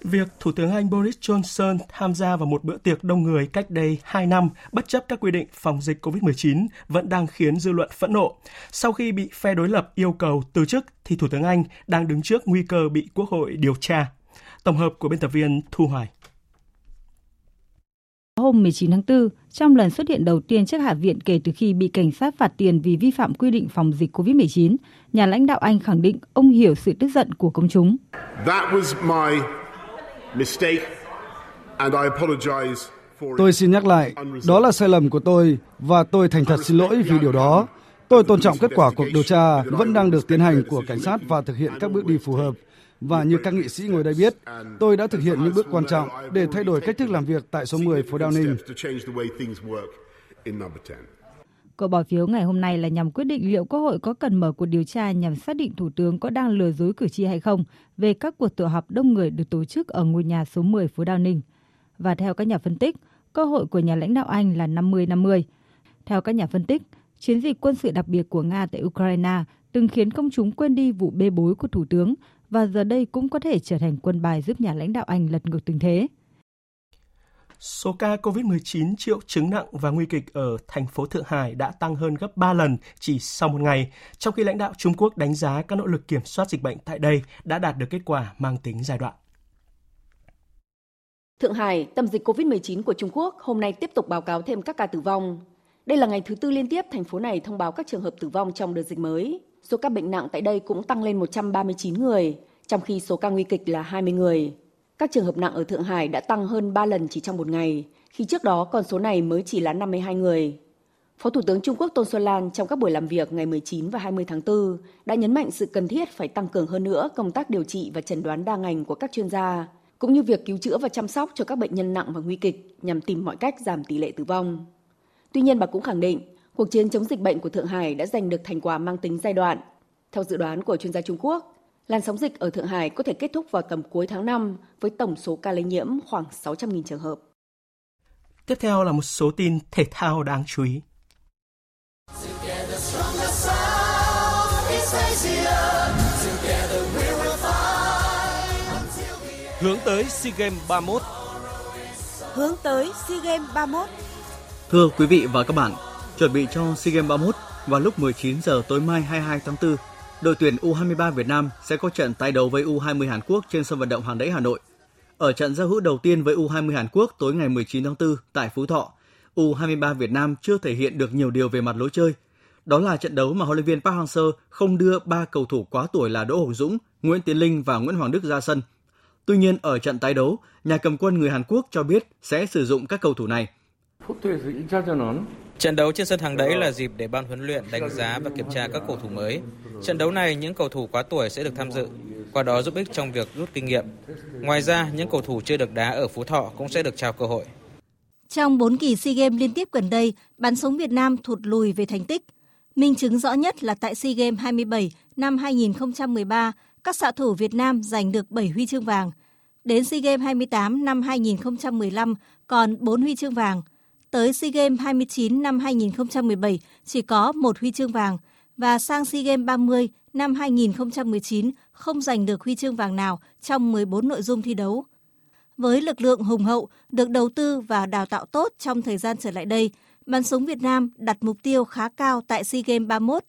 Việc Thủ tướng Anh Boris Johnson tham gia vào một bữa tiệc đông người cách đây 2 năm bất chấp các quy định phòng dịch COVID-19 vẫn đang khiến dư luận phẫn nộ. Sau khi bị phe đối lập yêu cầu từ chức thì Thủ tướng Anh đang đứng trước nguy cơ bị Quốc hội điều tra. Tổng hợp của biên tập viên Thu Hoài. Hôm 19 tháng 4, trong lần xuất hiện đầu tiên trước Hạ viện kể từ khi bị cảnh sát phạt tiền vì vi phạm quy định phòng dịch COVID-19, nhà lãnh đạo Anh khẳng định ông hiểu sự tức giận của công chúng. Tôi xin nhắc lại, đó là sai lầm của tôi và tôi thành thật xin lỗi vì điều đó. Tôi tôn trọng kết quả cuộc điều tra vẫn đang được tiến hành của cảnh sát và thực hiện các bước đi phù hợp và như các nghị sĩ ngồi đây biết, tôi đã thực hiện những bước quan trọng để thay đổi cách thức làm việc tại số 10 phố Downing. Cuộc bỏ phiếu ngày hôm nay là nhằm quyết định liệu Quốc hội có cần mở cuộc điều tra nhằm xác định Thủ tướng có đang lừa dối cử tri hay không về các cuộc tụ họp đông người được tổ chức ở ngôi nhà số 10 phố Downing. Và theo các nhà phân tích, cơ hội của nhà lãnh đạo Anh là 50-50. Theo các nhà phân tích, chiến dịch quân sự đặc biệt của Nga tại Ukraine từng khiến công chúng quên đi vụ bê bối của Thủ tướng và giờ đây cũng có thể trở thành quân bài giúp nhà lãnh đạo Anh lật ngược tình thế. Số ca COVID-19 triệu chứng nặng và nguy kịch ở thành phố Thượng Hải đã tăng hơn gấp 3 lần chỉ sau một ngày, trong khi lãnh đạo Trung Quốc đánh giá các nỗ lực kiểm soát dịch bệnh tại đây đã đạt được kết quả mang tính giai đoạn. Thượng Hải, tâm dịch COVID-19 của Trung Quốc hôm nay tiếp tục báo cáo thêm các ca tử vong. Đây là ngày thứ tư liên tiếp thành phố này thông báo các trường hợp tử vong trong đợt dịch mới. Số ca bệnh nặng tại đây cũng tăng lên 139 người, trong khi số ca nguy kịch là 20 người. Các trường hợp nặng ở Thượng Hải đã tăng hơn 3 lần chỉ trong một ngày, khi trước đó con số này mới chỉ là 52 người. Phó Thủ tướng Trung Quốc Tôn Xuân Lan trong các buổi làm việc ngày 19 và 20 tháng 4 đã nhấn mạnh sự cần thiết phải tăng cường hơn nữa công tác điều trị và chẩn đoán đa ngành của các chuyên gia, cũng như việc cứu chữa và chăm sóc cho các bệnh nhân nặng và nguy kịch nhằm tìm mọi cách giảm tỷ lệ tử vong. Tuy nhiên bà cũng khẳng định, cuộc chiến chống dịch bệnh của Thượng Hải đã giành được thành quả mang tính giai đoạn. Theo dự đoán của chuyên gia Trung Quốc, làn sóng dịch ở Thượng Hải có thể kết thúc vào tầm cuối tháng 5 với tổng số ca lây nhiễm khoảng 600.000 trường hợp. Tiếp theo là một số tin thể thao đáng chú ý. Hướng tới SEA Games 31 Hướng tới SEA Games 31 Thưa quý vị và các bạn, chuẩn bị cho SEA Games 31 vào lúc 19 giờ tối mai 22 tháng 4, đội tuyển U23 Việt Nam sẽ có trận tái đấu với U20 Hàn Quốc trên sân vận động Hàng Đẫy Hà Nội. Ở trận giao hữu đầu tiên với U20 Hàn Quốc tối ngày 19 tháng 4 tại Phú Thọ, U23 Việt Nam chưa thể hiện được nhiều điều về mặt lối chơi. Đó là trận đấu mà huấn luyện viên Park Hang-seo không đưa ba cầu thủ quá tuổi là Đỗ hồng Dũng, Nguyễn Tiến Linh và Nguyễn Hoàng Đức ra sân. Tuy nhiên ở trận tái đấu, nhà cầm quân người Hàn Quốc cho biết sẽ sử dụng các cầu thủ này. Trận đấu trên sân hàng đấy là dịp để ban huấn luyện đánh giá và kiểm tra các cầu thủ mới. Trận đấu này những cầu thủ quá tuổi sẽ được tham dự, qua đó giúp ích trong việc rút kinh nghiệm. Ngoài ra, những cầu thủ chưa được đá ở Phú Thọ cũng sẽ được trao cơ hội. Trong 4 kỳ SEA Games liên tiếp gần đây, bắn súng Việt Nam thụt lùi về thành tích. Minh chứng rõ nhất là tại SEA Games 27 năm 2013, các xạ thủ Việt Nam giành được 7 huy chương vàng. Đến SEA Games 28 năm 2015 còn 4 huy chương vàng. Tới SEA Games 29 năm 2017 chỉ có một huy chương vàng và sang SEA Games 30 năm 2019 không giành được huy chương vàng nào trong 14 nội dung thi đấu. Với lực lượng hùng hậu, được đầu tư và đào tạo tốt trong thời gian trở lại đây, bắn súng Việt Nam đặt mục tiêu khá cao tại SEA Games 31.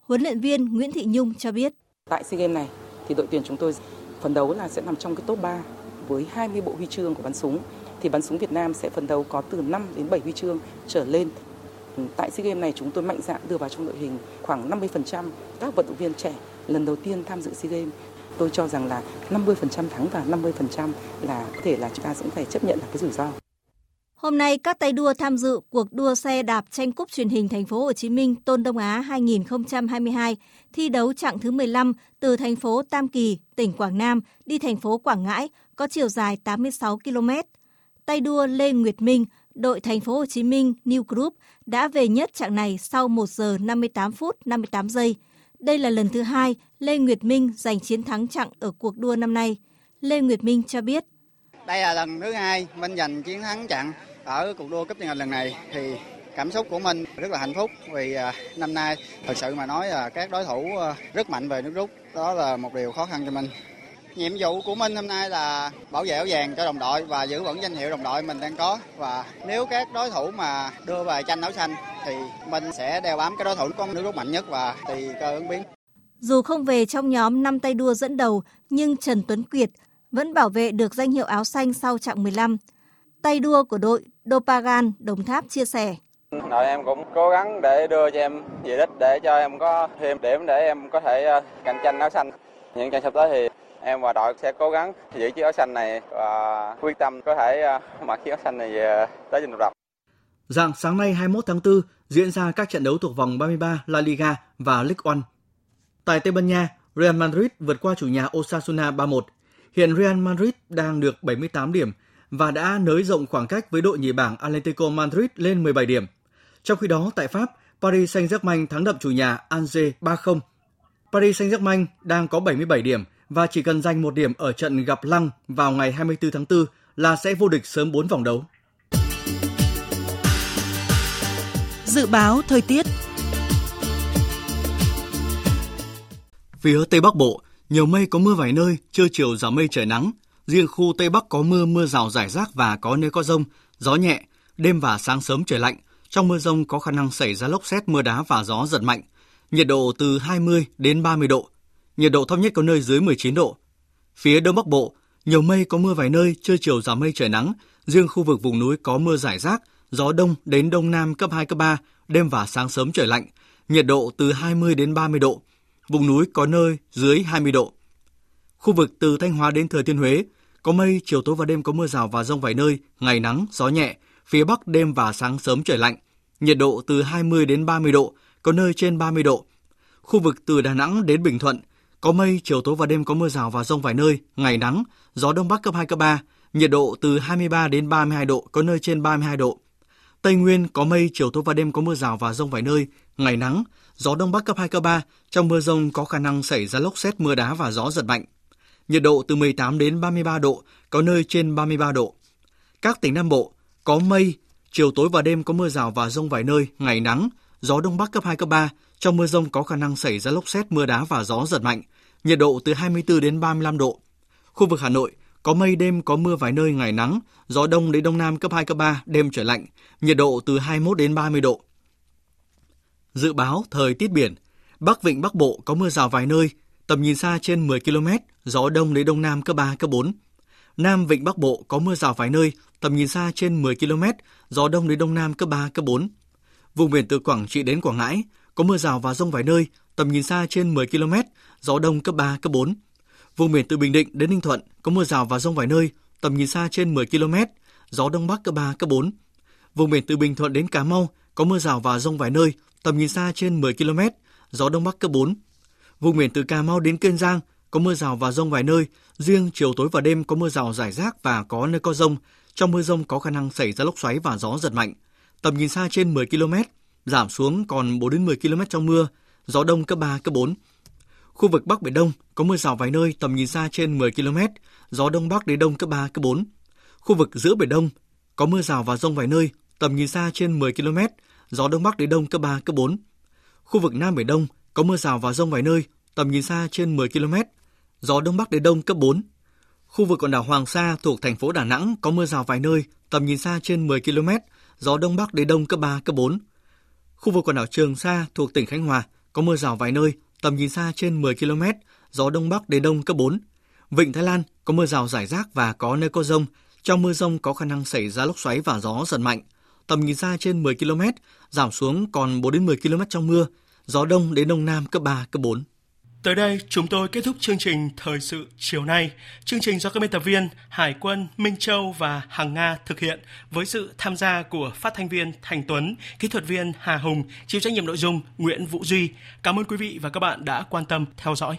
Huấn luyện viên Nguyễn Thị Nhung cho biết. Tại SEA Games này thì đội tuyển chúng tôi phấn đấu là sẽ nằm trong cái top 3 với 20 bộ huy chương của bắn súng thì bắn súng Việt Nam sẽ phấn đấu có từ 5 đến 7 huy chương trở lên. Ừ, tại SEA Games này chúng tôi mạnh dạn đưa vào trong đội hình khoảng 50% các vận động viên trẻ lần đầu tiên tham dự SEA Games. Tôi cho rằng là 50% thắng và 50% là có thể là chúng ta cũng phải chấp nhận là cái rủi ro. Hôm nay các tay đua tham dự cuộc đua xe đạp tranh cúp truyền hình thành phố Hồ Chí Minh Tôn Đông Á 2022 thi đấu chặng thứ 15 từ thành phố Tam Kỳ, tỉnh Quảng Nam đi thành phố Quảng Ngãi có chiều dài 86 km. Tay đua Lê Nguyệt Minh, đội thành phố Hồ Chí Minh New Group đã về nhất trạng này sau 1 giờ 58 phút 58 giây. Đây là lần thứ hai Lê Nguyệt Minh giành chiến thắng chặng ở cuộc đua năm nay. Lê Nguyệt Minh cho biết. Đây là lần thứ hai mình giành chiến thắng chặng ở cuộc đua cấp nhân lần này thì cảm xúc của mình rất là hạnh phúc vì à, năm nay thật sự mà nói là các đối thủ à, rất mạnh về nước rút đó là một điều khó khăn cho mình nhiệm vụ của mình hôm nay là bảo vệ áo vàng cho đồng đội và giữ vững danh hiệu đồng đội mình đang có và nếu các đối thủ mà đưa về tranh áo xanh thì mình sẽ đeo bám cái đối thủ có nước rút mạnh nhất và tùy cơ ứng biến dù không về trong nhóm năm tay đua dẫn đầu nhưng Trần Tuấn Kiệt vẫn bảo vệ được danh hiệu áo xanh sau chặng 15 tay đua của đội Dopagan Đồng Tháp chia sẻ. Đội em cũng cố gắng để đưa cho em về đích để cho em có thêm điểm để em có thể ờ, cạnh tranh áo xanh. Những trận sắp tới thì em và đội sẽ cố gắng giữ chiếc áo xanh này và quyết tâm có thể à, mặc chiếc áo xanh này về tới dinh độc lập. Dạng sáng nay 21 tháng 4 diễn ra các trận đấu thuộc vòng 33 La Liga và League One. Tại Tây Ban Nha, Real Madrid vượt qua chủ nhà Osasuna 3-1. Hiện Real Madrid đang được 78 điểm và đã nới rộng khoảng cách với đội nhì bảng Atletico Madrid lên 17 điểm. Trong khi đó, tại Pháp, Paris Saint-Germain thắng đậm chủ nhà Angers 3-0. Paris Saint-Germain đang có 77 điểm và chỉ cần giành một điểm ở trận gặp Lăng vào ngày 24 tháng 4 là sẽ vô địch sớm 4 vòng đấu. Dự báo thời tiết Phía Tây Bắc Bộ, nhiều mây có mưa vài nơi, trưa chiều giảm mây trời nắng, Riêng khu Tây Bắc có mưa, mưa rào rải rác và có nơi có rông, gió nhẹ, đêm và sáng sớm trời lạnh. Trong mưa rông có khả năng xảy ra lốc xét, mưa đá và gió giật mạnh. Nhiệt độ từ 20 đến 30 độ. Nhiệt độ thấp nhất có nơi dưới 19 độ. Phía Đông Bắc Bộ, Nhiều mây có mưa vài nơi, trưa chiều giảm mây trời nắng, riêng khu vực vùng núi có mưa rải rác, gió đông đến đông nam cấp 2 cấp 3, đêm và sáng sớm trời lạnh, nhiệt độ từ 20 đến 30 độ. Vùng núi có nơi dưới 20 độ. Khu vực từ Thanh Hóa đến Thừa Thiên Huế có mây, chiều tối và đêm có mưa rào và rông vài nơi, ngày nắng, gió nhẹ, phía Bắc đêm và sáng sớm trời lạnh, nhiệt độ từ 20 đến 30 độ, có nơi trên 30 độ. Khu vực từ Đà Nẵng đến Bình Thuận có mây, chiều tối và đêm có mưa rào và rông vài nơi, ngày nắng, gió đông bắc cấp 2 cấp 3, nhiệt độ từ 23 đến 32 độ, có nơi trên 32 độ. Tây Nguyên có mây, chiều tối và đêm có mưa rào và rông vài nơi, ngày nắng, gió đông bắc cấp 2 cấp 3, trong mưa rông có khả năng xảy ra lốc xét mưa đá và gió giật mạnh. Nhiệt độ từ 18 đến 33 độ, có nơi trên 33 độ. Các tỉnh Nam Bộ có mây, chiều tối và đêm có mưa rào và rông vài nơi, ngày nắng, gió đông bắc cấp 2 cấp 3, trong mưa rông có khả năng xảy ra lốc xét mưa đá và gió giật mạnh, nhiệt độ từ 24 đến 35 độ. Khu vực Hà Nội có mây đêm có mưa vài nơi ngày nắng, gió đông đến đông nam cấp 2 cấp 3, đêm trời lạnh, nhiệt độ từ 21 đến 30 độ. Dự báo thời tiết biển, Bắc Vịnh Bắc Bộ có mưa rào vài nơi, tầm nhìn xa trên 10 km, gió đông đến đông nam cấp 3 cấp 4. Nam Vịnh Bắc Bộ có mưa rào vài nơi, tầm nhìn xa trên 10 km, gió đông đến đông nam cấp 3 cấp 4. Vùng biển từ Quảng Trị đến Quảng Ngãi có mưa rào và rông vài nơi, tầm nhìn xa trên 10 km, gió đông cấp 3 cấp 4. Vùng biển từ Bình Định đến Ninh Thuận có mưa rào và rông vài nơi, tầm nhìn xa trên 10 km, gió đông bắc cấp 3 cấp 4. Vùng biển từ Bình Thuận đến Cà Mau có mưa rào và rông vài nơi, tầm nhìn xa trên 10 km, gió đông bắc cấp 4. Vùng biển từ Cà Mau đến Kiên Giang có mưa rào và rông vài nơi, riêng chiều tối và đêm có mưa rào rải rác và có nơi có rông. Trong mưa rông có khả năng xảy ra lốc xoáy và gió giật mạnh. Tầm nhìn xa trên 10 km, giảm xuống còn 4 đến 10 km trong mưa, gió đông cấp 3 cấp 4. Khu vực Bắc Biển Đông có mưa rào vài nơi, tầm nhìn xa trên 10 km, gió đông bắc đến đông cấp 3 cấp 4. Khu vực giữa Biển Đông có mưa rào và rông vài nơi, tầm nhìn xa trên 10 km, gió đông bắc đến đông cấp 3 cấp 4. Khu vực Nam Biển Đông có mưa rào và rông vài nơi, tầm nhìn xa trên 10 km, gió đông bắc đến đông cấp 4. Khu vực quần đảo Hoàng Sa thuộc thành phố Đà Nẵng có mưa rào vài nơi, tầm nhìn xa trên 10 km, gió đông bắc đến đông cấp 3 cấp 4. Khu vực quần đảo Trường Sa thuộc tỉnh Khánh Hòa có mưa rào vài nơi, tầm nhìn xa trên 10 km, gió đông bắc đến đông cấp 4. Vịnh Thái Lan có mưa rào rải rác và có nơi có rông. Trong mưa rông có khả năng xảy ra lốc xoáy và gió giật mạnh. Tầm nhìn xa trên 10 km, giảm xuống còn 4 đến 10 km trong mưa. Gió đông đến đông nam cấp 3, cấp 4. Tới đây, chúng tôi kết thúc chương trình Thời sự chiều nay. Chương trình do các biên tập viên Hải quân, Minh Châu và Hằng Nga thực hiện với sự tham gia của phát thanh viên Thành Tuấn, kỹ thuật viên Hà Hùng, chịu trách nhiệm nội dung Nguyễn Vũ Duy. Cảm ơn quý vị và các bạn đã quan tâm theo dõi.